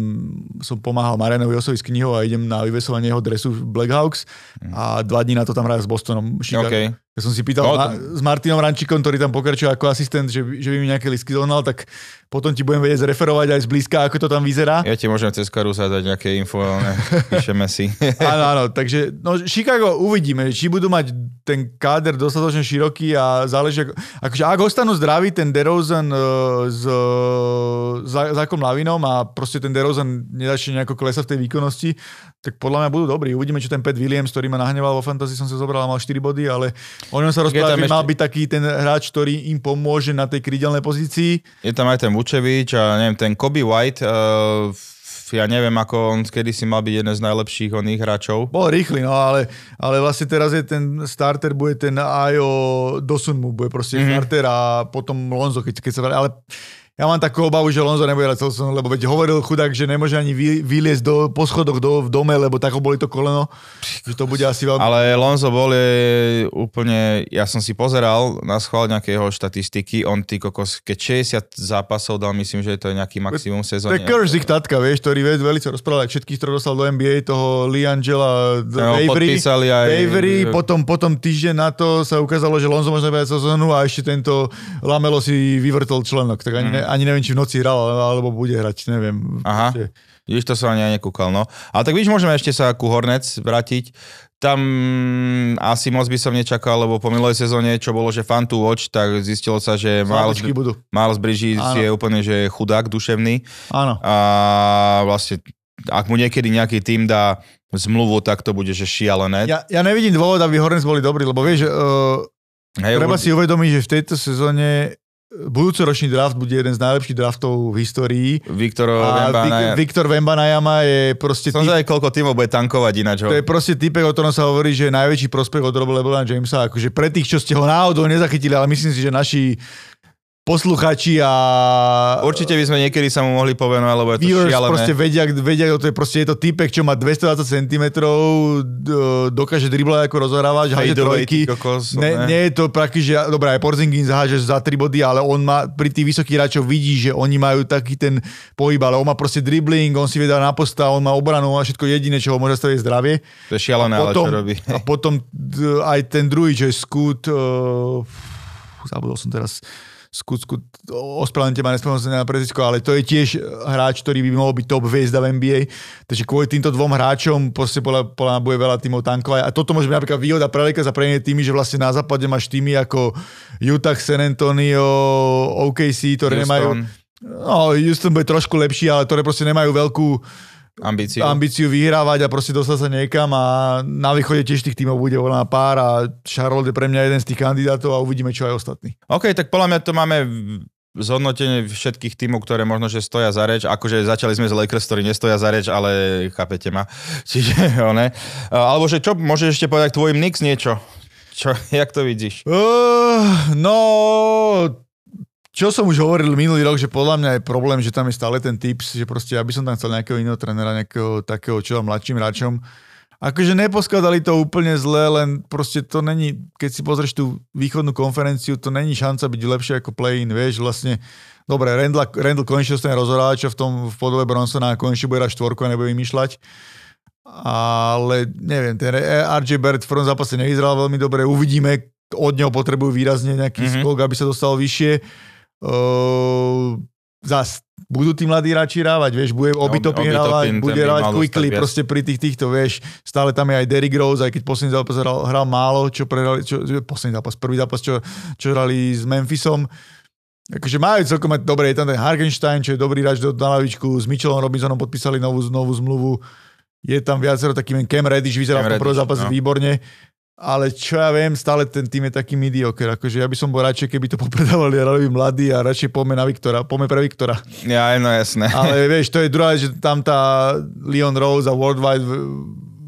S3: som pomáhal Marianovi Osovi s knihou a idem na vyvesovanie jeho dresu v Blackhawks a dva dní na to tam hrajú s Bostonom. Chicago.
S2: OK.
S3: Ja som si pýtal
S2: No, to-
S3: s Martinom Rančikom, ktorý tam pokračuje ako asistent, že, že by mi nejaké listy zohnal, tak potom ti budem vedieť zreferovať aj zblízka, ako to tam vyzerá.
S2: Ja ti môžem cez Karusa dať nejaké info, ale píšeme si.
S3: Áno, áno, takže no, Chicago uvidíme, či budú mať ten káder dostatočne široký a záleží, ako, akože ak ostanú zdraví ten DeRozan uh, s uh, Zakom Lavinom a proste ten DeRozan nezačne nejako klesať v tej výkonnosti, tak podľa mňa budú dobrí. Uvidíme, čo ten Pat Williams, ktorý ma nahneval vo fantasy, som sa zobral a mal 4 body, ale o ňom sa rozpráva, že mal
S2: ešte-
S3: byť taký ten hráč, ktorý im pomôže na tej krídelnej pozícii.
S2: Je tam aj ten Vučevič a neviem, ten Kobe White, uh, ja neviem, ako on kedy si mal byť jeden z najlepších oných hráčov.
S3: Bol rýchly, no ale, ale vlastne teraz je ten starter, bude ten Ajo Dosunmu, bude proste
S2: Mhm.
S3: mm-hmm. starter a potom Lonzo, keď, keď sa ale ja mám takú obavu, že Lonzo nebude hrať celú sezónu, lebo veď hovoril chudák, že nemôže ani vy, vyliezť do, po schodoch do, v dome, lebo tak ho boli to koleno, že to bude asi veľmi...
S2: Ale Lonzo Ball je úplne, ja som si pozeral na schvál nejaké jeho štatistiky, on ty kokos, keď 60 zápasov dal, myslím, že to je nejaký maximum
S3: To
S2: sezóny.
S3: je Curse ich tatka, vieš, ktorý vie veľmi rozprávať všetkých, ktorých dostal do NBA, toho Lee Angela,
S2: No,
S3: Avery,
S2: aj...
S3: Avery, potom, potom týždeň na to sa ukázalo, že Lonzo možno bude sezónu a ešte tento Lamelo si vyvrtol členok, tak ani,
S2: Mhm.
S3: ne, ani neviem, či v noci hral, alebo bude hrať, neviem.
S2: Aha.
S3: Proste.
S2: Vidíš, to som ani nekúkal, no. Ale tak vidíš, môžeme ešte sa ku Hornets vrátiť. Tam asi moc by som nečakal, lebo po minulej sezóne, čo bolo, že fan to watch, tak zistilo sa, že Miles,
S3: budú.
S2: Miles Bridges
S3: Áno.
S2: je úplne že chudák duševný
S3: Áno.
S2: a vlastne ak mu niekedy nejaký tým dá zmluvu, tak to bude, že šialené.
S3: Ja, ja nevidím dôvod, aby Hornets boli dobrí, lebo vieš, uh,
S2: Hej,
S3: treba si uvedomiť, že v tejto sezóne budúcoročný draft bude jeden z najlepších draftov v histórii.
S2: Viktor
S3: A
S2: Wembanyama-
S3: Vik- Viktor Wembanayama je proste
S2: Som
S3: typ,
S2: koľko tímov bude tankovať ináč.
S3: To je proste typek, o ktorom sa hovorí, že je najväčší prospech od Robo Lebrona Jamesa. Akože pre tých, čo ste ho náhodou nezachytili, ale myslím si, že naši posluchači a
S2: Určite by sme niekedy sa mu mohli povenovať, lebo je to
S3: viewers
S2: šialené.
S3: proste vedia, vedia, to je proste je to typek, čo má 220 cm, dokáže driblovať ako rozohrávač, háže trojky.
S2: kokos,
S3: Ne,
S2: ne.
S3: nie je to prakticky, že dobré, aj Porzingis háže za 3 body, ale on má, pri tých vysokých hráčov vidí, že oni majú taký ten pohyb, ale on má proste dribbling, on si vie dať na posta, on má obranu, má všetko jediné, čo ho môže staviť zdravie.
S2: To je šialené, ale čo robí.
S3: a potom aj ten druhý, čo je Scoot, uh, zabudol som teraz, Scoot, ospravedlňte ma, nespomínam sa na prezisko, ale to je tiež hráč, ktorý by mohol byť top hviezda v NBA. Takže kvôli týmto dvom hráčom proste podľa, podľa bude veľa tímov tankovať. A toto môže byť napríklad výhoda pre Lakers a pre iné týmy, že vlastne na západe máš týmy ako Utah, San Antonio, OKC, ktoré
S2: Houston,
S3: nemajú... No, Houston bude trošku lepší, ale ktoré proste nemajú veľkú
S2: ambíciu.
S3: ambíciu vyhrávať a proste dostať sa niekam a na východe tiež tých tímov bude voľná pár a Charlotte je pre mňa jeden z tých kandidátov a uvidíme, čo aj ostatní.
S2: OK, tak podľa mňa to máme zhodnotenie všetkých tímov, ktoré možno, že stoja za reč. Akože začali sme z Lakers, ktorí nestoja za reč, ale chápete ma. Čiže, ne. Alebo že čo, môžeš ešte povedať tvojim Knicks niečo? Čo, jak to vidíš?
S3: Uh, no, čo som už hovoril minulý rok, že podľa mňa je problém, že tam je stále ten tips, že proste ja by som tam chcel nejakého iného trénera, nejakého takého, čo mladším hráčom. Akože neposkladali to úplne zle, len proste to není, keď si pozrieš tú východnú konferenciu, to není šanca byť lepšie ako play-in, vieš, vlastne Dobre, Randall, Randall konečne dostane rozhoráča v tom v podobe Bronsona a konečne bude hrať štvorku a nebude vymýšľať. Ale neviem, ten RJ Barrett v prvom zápase nevyzeral veľmi dobre. Uvidíme, od neho potrebujú výrazne nejaký
S2: Mhm.
S3: mm-hmm. skok, aby sa dostal vyššie. Uh, zas budú tí mladí hráči hrávať, vieš, bude Obytopin
S2: Oby
S3: hrávať, bude hrávať quickly, proste pri tých týchto, vieš, stále tam je aj Derrick Rose, aj keď posledný zápas hral, hral málo, čo prehrali, čo, posledný zápas, prvý zápas, čo, čo hrali s Memphisom, Akože majú celkom mať, dobre, je tam ten Hargenstein, čo je dobrý hráč do, na lavičku, s Mitchellom Robinsonom podpísali novú, novú zmluvu, je tam viacero taký Cam Reddish, vyzeral
S2: Cam
S3: v tom prvý
S2: Reddish,
S3: zápas
S2: no.
S3: výborne, ale čo ja viem, stále ten tým je taký mediocre, akože ja by som bol radšej, keby to popredávali hrali mladí a radšej poďme na Viktora, poďme pre Viktora.
S2: Ja, no jasné.
S3: Ale vieš, to je druhá, že tam tá Leon Rose a Worldwide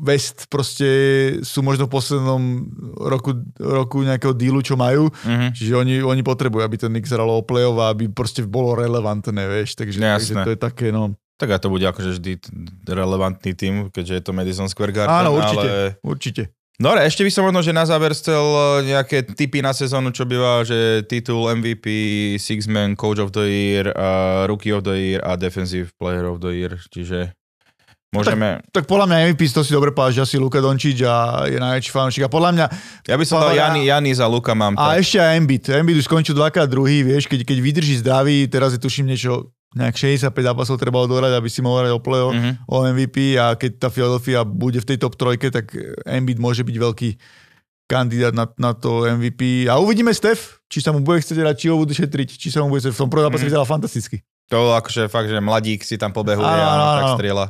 S3: West proste sú možno v poslednom roku, roku nejakého dílu, čo majú.
S2: Mhm.
S3: Čiže oni, oni potrebujú, aby ten Knicks hralo o play-off a aby proste bolo relevantné, vieš. Takže, takže to je také, no.
S2: Tak a to bude akože vždy relevantný tým, keďže je to Madison Square Garden.
S3: Áno, určite,
S2: Ale...
S3: určite.
S2: Dobre, ešte by som možno, že na záver chcel eh, nejaké tipy na sezónu, čo býva, že titul MVP, Six Man, Coach of the Year, uh, Rookie of the Year a Defensive Player of the Year. Čiže môžeme...
S3: Tak podľa mňa MVP to si dobre že asi Luka Dončič a je najväčší fanúšik. A podľa mňa,
S2: Ja by som dal Jani, Jani za Luka mám
S3: a
S2: tak.
S3: ešte aj Embiid. Embiid už skončil dvakrát druhý, vieš, keď, keď vydrží zdravý, teraz je tuším niečo, nejak 65 zápasov treba odohrať, aby si mohol hrať o play
S2: Mhm.
S3: o MVP a keď tá Philadelphia bude v tej top trojke, tak Embiid môže byť veľký kandidát na, na to MVP. A uvidíme Steph, či sa mu bude chcieť hrať, či ho budú šetriť, či sa mu bude chcieť. V tom prvom zápase
S2: Mhm.
S3: vyzeral fantasticky.
S2: To akože fakt, že mladík si tam pobehuje a
S3: áno,
S2: tak strieľa.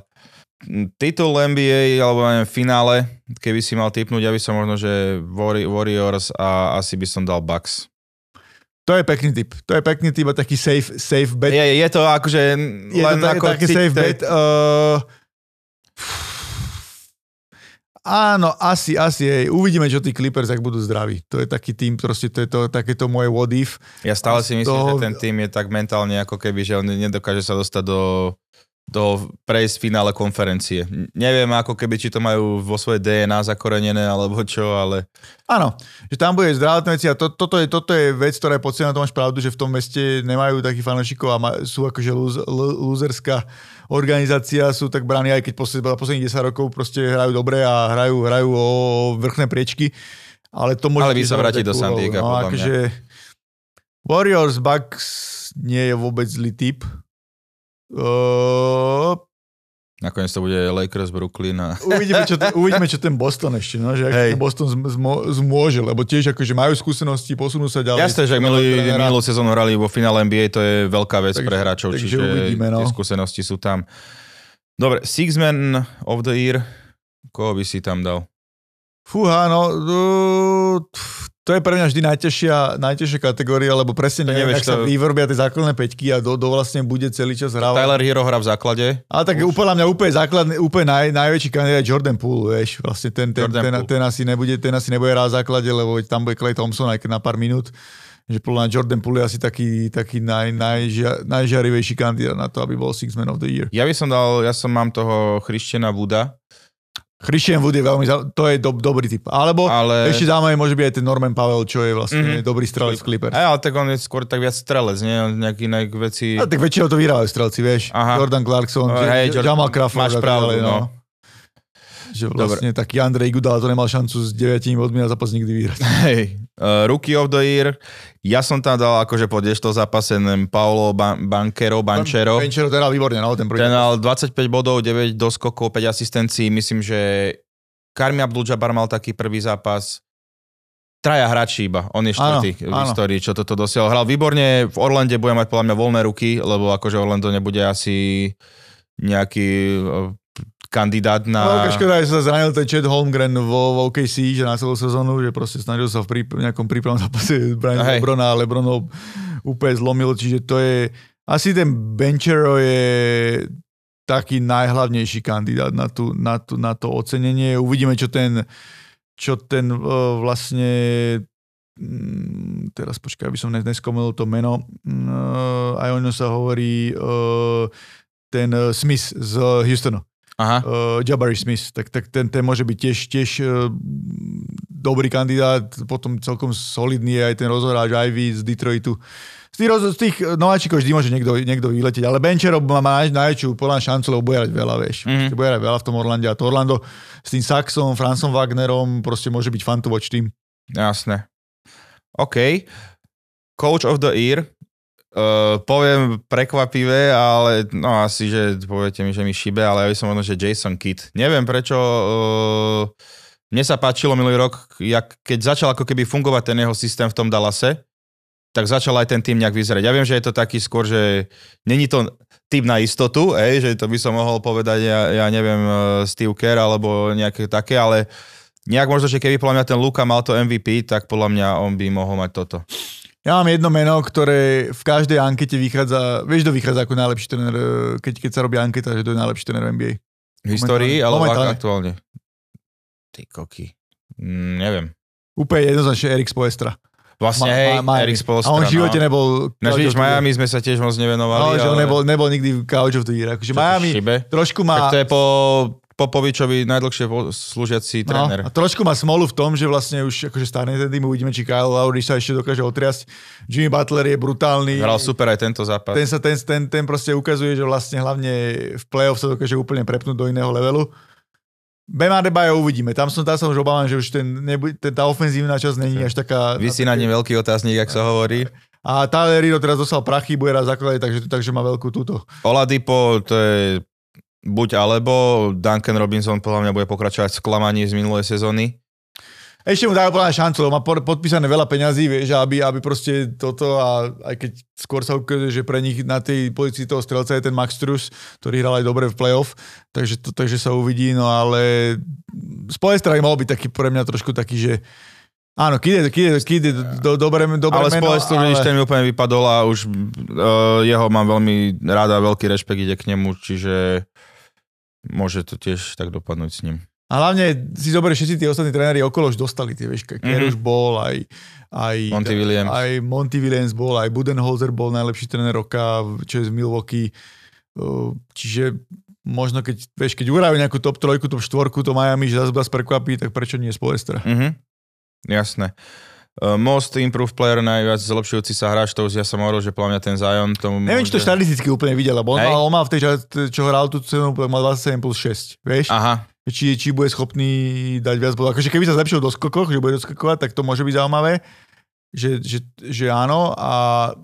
S2: Titul NBA, alebo neviem, finále, keby si mal typnúť, ja by som možno, že Warri- Warriors a asi by som dal Bucks.
S3: To je pekný typ. To je pekný typ a taký safe, safe bet.
S2: Je, je to akože
S3: Je
S2: len
S3: to tak,
S2: ako
S3: taký safe bet. Uh, áno, asi, asi. Hej. Uvidíme, čo tí Clippers, ak budú zdraví. To je taký tým, proste to je to, takéto moje what if.
S2: Ja stále si myslím,
S3: toho-
S2: že ten tým je tak mentálne ako keby, že on nedokáže sa dostať do, do prejsť finále konferencie. Neviem ako keby, či to majú vo svojej DNA zakorenené alebo čo, ale
S3: Áno, že tam bude zdravotné veci a to, toto, je, toto je vec, ktorá je podstatná, to máš pravdu, že v tom meste nemajú takých fanúšikov a ma, sú akože lúzerská organizácia, sú tak bráni, aj keď posled, posledných 10 rokov proste hrajú dobre a hrajú, hrajú o vrchné priečky. Ale to môže
S2: Ale vy sa vrátiť do San. Diega,
S3: No, akože Warriors Bucks nie je vôbec zlý typ. Uh,
S2: nakoniec to bude Lakers Brooklyn a
S3: uvidíme, čo, ten- uvidíme, čo ten Boston ešte, no, že ten Boston zm- zmo- zmôže, lebo tiež akože majú skúsenosti, posunú sa ďalej.
S2: Jasné, že ak minulý, minulú sezónu hrali vo finále NBA, to je veľká vec
S3: Takže-
S2: pre hráčov,
S3: takže
S2: čiže
S3: uvidíme, no.
S2: tie skúsenosti sú tam. Dobre, Six Man of the Year, koho by si tam dal?
S3: Fúha, no, uh, to je pre mňa vždy najťažšia, najťažšia kategória, lebo presne
S2: To
S3: neviem,
S2: nevieš,
S3: sa
S2: to-
S3: vyvrbia tie základné peťky a do, do vlastne bude celý čas hrávať.
S2: Tyler Hero hrá v základe.
S3: Ale tak
S2: Už.
S3: úplne mňa úplne základný, úplne naj, najväčší kandidát je Jordan Poole, vieš, vlastne ten, ten,
S2: Jordan
S3: ten,
S2: Poole.
S3: ten, asi nebude, ten asi nebude hrať v základe, lebo tam bude Clay Thompson, aj na pár minút. že podľa mňa Jordan Poole je asi taký, taký naj, najžia, najžiarivejší kandidát na to, aby bol Six Man of the Year.
S2: Ja by som dal, ja som mám toho Christiana Buda,
S3: Christian Wood je veľmi, to je do, dobrý typ. Alebo
S2: ale...
S3: ešte zaujímavý môže byť aj ten Norman Powell, čo je vlastne
S2: Mhm.
S3: mm-hmm. dobrý strelec Clippers.
S2: Aj, ale tak on je skôr tak viac strelec, nie? On nejaký inak veci...
S3: A tak väčšinou to vyhrávajú strelci, vieš.
S2: Aha.
S3: Jordan Clarkson,
S2: No,
S3: J-
S2: Jordan-
S3: Jamal Crawford.
S2: máš pravdu,
S3: ďalej,
S2: no.
S3: Že vlastne taký Andrej Gudala to nemal šancu s 9 bodmi na zápas nikdy vyhrať.
S2: Hej, uh, Rookie of the Year. Ja som tam dal akože po to zápase, neviem, Paolo Ban- Bankero, Banchero.
S3: Benchero teda výborne, no, ten prvý.
S2: Ten mal 25 bodov, 9 doskokov, 5 asistencií. Myslím, že Karmi Abdul-Jabbar mal taký prvý zápas. Traja hráči iba, on je štvrtý v
S3: áno.
S2: histórii, čo toto dosiahol. Hral výborne, v Orlande bude mať podľa mňa voľné ruky, lebo akože Orlando nebude asi nejaký eh, kandidát
S3: No,
S2: na...
S3: škoda, že sa zranil ten Chad Holmgren vo, vo OKC, že na celú sezónu, že proste snažil sa v prí, nejakom prípravnom zápase Brian
S2: Hej.
S3: Lebrona a Lebronov úplne zlomil, čiže to je, asi ten Benchero je taký najhlavnejší kandidát na, tú, na, tú, na to ocenenie. Uvidíme, čo ten, čo ten uh, vlastne mm, teraz počkaj, aby som nes- neskomil to meno, uh, aj o ňom sa hovorí uh, ten Smith z Houstonu
S2: Aha.
S3: uh, Jabari Smith, tak, tak ten, ten môže byť tiež, tiež uh, dobrý kandidát, potom celkom solidný je aj ten rozhráč Ivy z Detroitu. Z tých, roz- z tých nováčikov vždy môže niekto, niekto vyletieť, ale Benchero má, má naj, najväčšiu podľa šancu, lebo bude hrať veľa, vieš.
S2: Mhm.
S3: Mm-hmm. Bude hrať veľa v tom Orlande a to Orlando s tým Saxom, Francom Wagnerom proste môže byť fun to watch tým.
S2: Jasné. OK. Coach of the Year. Uh, poviem prekvapivé, ale no asi, že poviete mi, že mi šibe, ale ja by som možno, že Jason Kidd. Neviem prečo, uh, mne sa páčilo minulý rok, jak, keď začal ako keby fungovať ten jeho systém v tom Dallase, tak začal aj ten tým nejak vyzerať. Ja viem, že je to taký skôr, že není to tým na istotu, ej, že to by som mohol povedať, ja, ja neviem, uh, Steve Kerr alebo nejaké také, ale nejak možno, že keby podľa mňa ten Luka mal to MVP, tak podľa mňa on by mohol mať toto.
S3: Ja mám jedno meno, ktoré v každej ankete vychádza, vieš, kto vychádza ako najlepší tréner, eh, keď, keď sa robí anketa, že to je najlepší tréner NBA.
S2: V histórii, alebo ak- aktuálne? Ty koky. Mm, neviem.
S3: Úplne jednoznačne Erik Spoestra.
S2: Vlastne,
S3: Ma-
S2: hej,
S3: ma- Miami.
S2: Eric Spolstra,
S3: A on v živote
S2: no.
S3: nebol...
S2: Na
S3: year.
S2: Miami sme sa tiež moc nevenovali,
S3: No, že on
S2: ale...
S3: nebol, nebol nikdy couch of the year. Akože Miami
S2: šibe?
S3: trošku
S2: Tak
S3: má...
S2: to je po Popovičovi najdlhšie slúžiaci
S3: No,
S2: tréner.
S3: a trošku má smolu v tom, že vlastne už akože starne ten tým, uvidíme, či Kyle Lowry sa ešte dokáže otriasť. Jimmy Butler je brutálny.
S2: Hral super aj tento zápas.
S3: ten, sa, ten, ten, ten proste ukazuje, že vlastne hlavne v play-off sa dokáže úplne prepnúť do iného levelu. Bema Debajo uvidíme. Tam som, tam som už obávam, že už ten, nebude, ten, tá ofenzívna časť není až taká...
S2: Vysí na ním veľký otáznik, jak sa hovorí.
S3: A Tyler Hero teraz dostal prachy, bude raz zakladať, takže, takže má veľkú túto.
S2: Oladipo, to je buď alebo, Duncan Robinson podľa mňa bude pokračovať v sklamaní z minulej sezóny.
S3: Ešte mu dajú podľa šancu, lebo má podpísané veľa peňazí, vieš, aby, aby proste toto a aj keď skôr sa ukazuje, že pre nich na tej pozícii toho strelca je ten Max Truss, ktorý hral aj dobre v playoff, takže, to, takže sa uvidí, no ale z Poestra mohol byť taký pre mňa trošku taký, že áno, Kid je, Kid je, Kid je do, dobré, dobré
S2: ale
S3: meno,
S2: spolestru, ale... ten mi úplne vypadol a už uh, jeho mám veľmi rád a veľký rešpekt ide k nemu, čiže môže to tiež tak dopadnúť s ním.
S3: A hlavne si zoberieš, všetci tí ostatní tréneri okolo už dostali, tie, vieš, Kerr
S2: Mhm.
S3: už bol, aj, aj,
S2: Monty Williams.
S3: aj Monty Williams bol, aj Budenholzer bol najlepší tréner roka, čo je z Milwaukee. Čiže možno keď, vieš, keď urajú nejakú top trojku, top štvorku, to Miami, že zase vás prekvapí, tak prečo nie z Poestra?
S2: Mhm. Jasné. Uh, most improved player, najviac zlepšujúci sa hráč, to už ja som hovoril, že podľa mňa ten Zion tomu
S3: Neviem, či to štatisticky úplne videl, lebo on, mal, on mal v tej čas, čo hral tú cenu, mal 27 plus 6, vieš?
S2: Aha,
S3: či, či bude schopný dať viac bodov. Akože keby sa zlepšil do skokoch, že bude doskakovať, tak to môže byť zaujímavé, že, že, že áno a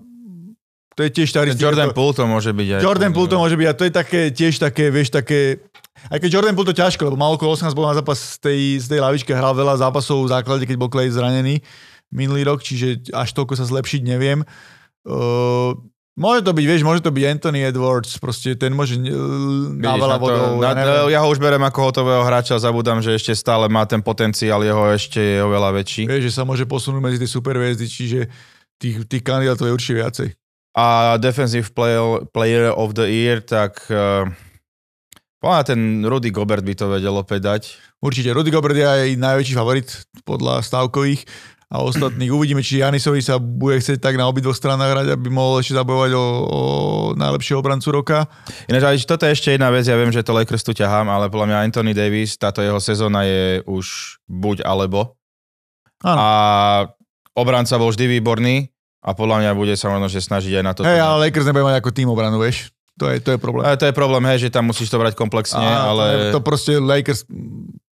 S3: to je tiež štatistika.
S2: Jordan Poole to môže byť aj.
S3: Jordan Poole to môže byť a to je také, tiež také, vieš, také, aj keď Jordan Poole to ťažko, lebo mal okolo 18 bol na zápas z tej, z tej lavičky, hral veľa zápasov v základe, keď bol Clay zranený minulý rok, čiže až toľko sa zlepšiť neviem. Uh, môže to byť, vieš, môže to byť Anthony Edwards, proste ten môže
S2: Vidíš,
S3: veľa
S2: na
S3: ja
S2: ja ho už berem ako hotového hráča, zabudám, že ešte stále má ten potenciál, jeho ešte je oveľa väčší.
S3: Vieš, že sa môže posunúť medzi tie superhviezdy, čiže tých, tých kandidátov je určite viacej.
S2: A defensive player, player of the year, tak uh, podľa ten Rudy Gobert by to vedel opäť dať.
S3: Určite. Rudy Gobert je aj najväčší favorit podľa stavkových a ostatných. Uvidíme, či Janisovi sa bude chcieť tak na obidvoch stranách hrať, aby mohol ešte zabojovať o, o najlepšieho obrancu roka.
S2: Ináč, toto je ešte jedna vec, ja viem, že to Lakers tu ťahám, ale podľa mňa Anthony Davis, táto jeho sezóna je už buď alebo.
S3: Áno.
S2: A obranca bol vždy výborný a podľa mňa bude sa možno že snažiť aj na to.
S3: Hej, ale Lakers nebude mať ako tým obranu, vieš. To je, to je problém.
S2: Ale to je problém, hej, že tam musíš to brať komplexne,
S3: A
S2: ale...
S3: To proste Lakers,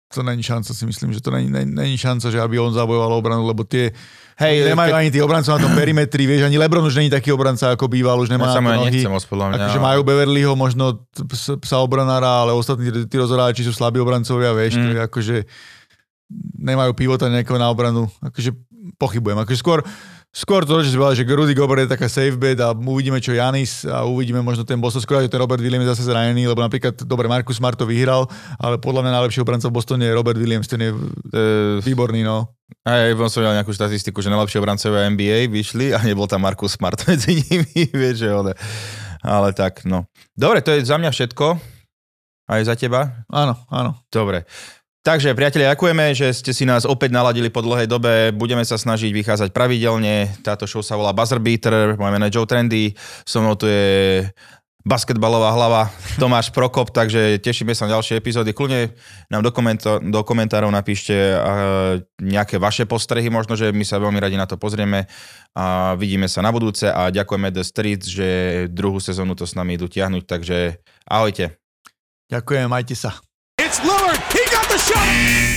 S3: to není šanca, si myslím, že to není, není, není šanca, že aby on zabojoval obranu, lebo tie
S2: Hej,
S3: nemajú ani tí obrancov na tom perimetri, vieš, ani Lebron už není taký obranca, ako býval, už nemá
S2: Ja sa
S3: nohy.
S2: nechcem mňa.
S3: Akože majú Beverlyho, možno psa obranára, ale ostatní tí- rozhoráči sú slabí obrancovia, vieš, mm. to je akože nemajú pivota nejakého na obranu. Akože pochybujem. Akože skôr, skôr to, že si povedal, že Rudy Gobert je taká safe bet a uvidíme, čo Janis a uvidíme možno ten Boston. Skôr, že ten Robert Williams je zase zranený, lebo napríklad, dobre, Marcus Smart to vyhral, ale podľa mňa najlepší obranca v Bostone je Robert Williams, ten je
S2: Uh,
S3: výborný, no.
S2: Hej, som som videl nejakú štatistiku, že najlepšie obrancovia NBA vyšli a nebol tam Markus Smart medzi nimi, vieš, že ale, ale tak, no. Dobre, to je za mňa všetko. Aj za teba?
S3: Áno, áno.
S2: Dobre. Takže, priatelia, ďakujeme, že ste si nás opäť naladili po dlhej dobe. Budeme sa snažiť vychádzať pravidelne. Táto show sa volá Buzzer Beater, moje meno je Joe Trendy, so mnou tu je basketbalová hlava Tomáš Prokop, takže tešíme sa na ďalšie epizódy. Kľudne nám do, komento- do komentárov napíšte uh, nejaké vaše postrehy, možno, že my sa veľmi radi na to pozrieme a vidíme sa na budúce a ďakujeme The Streets, že druhú sezónu to s nami idú tiahnuť, takže ahojte.
S3: Ďakujem, majte sa.
S1: It's Lillard.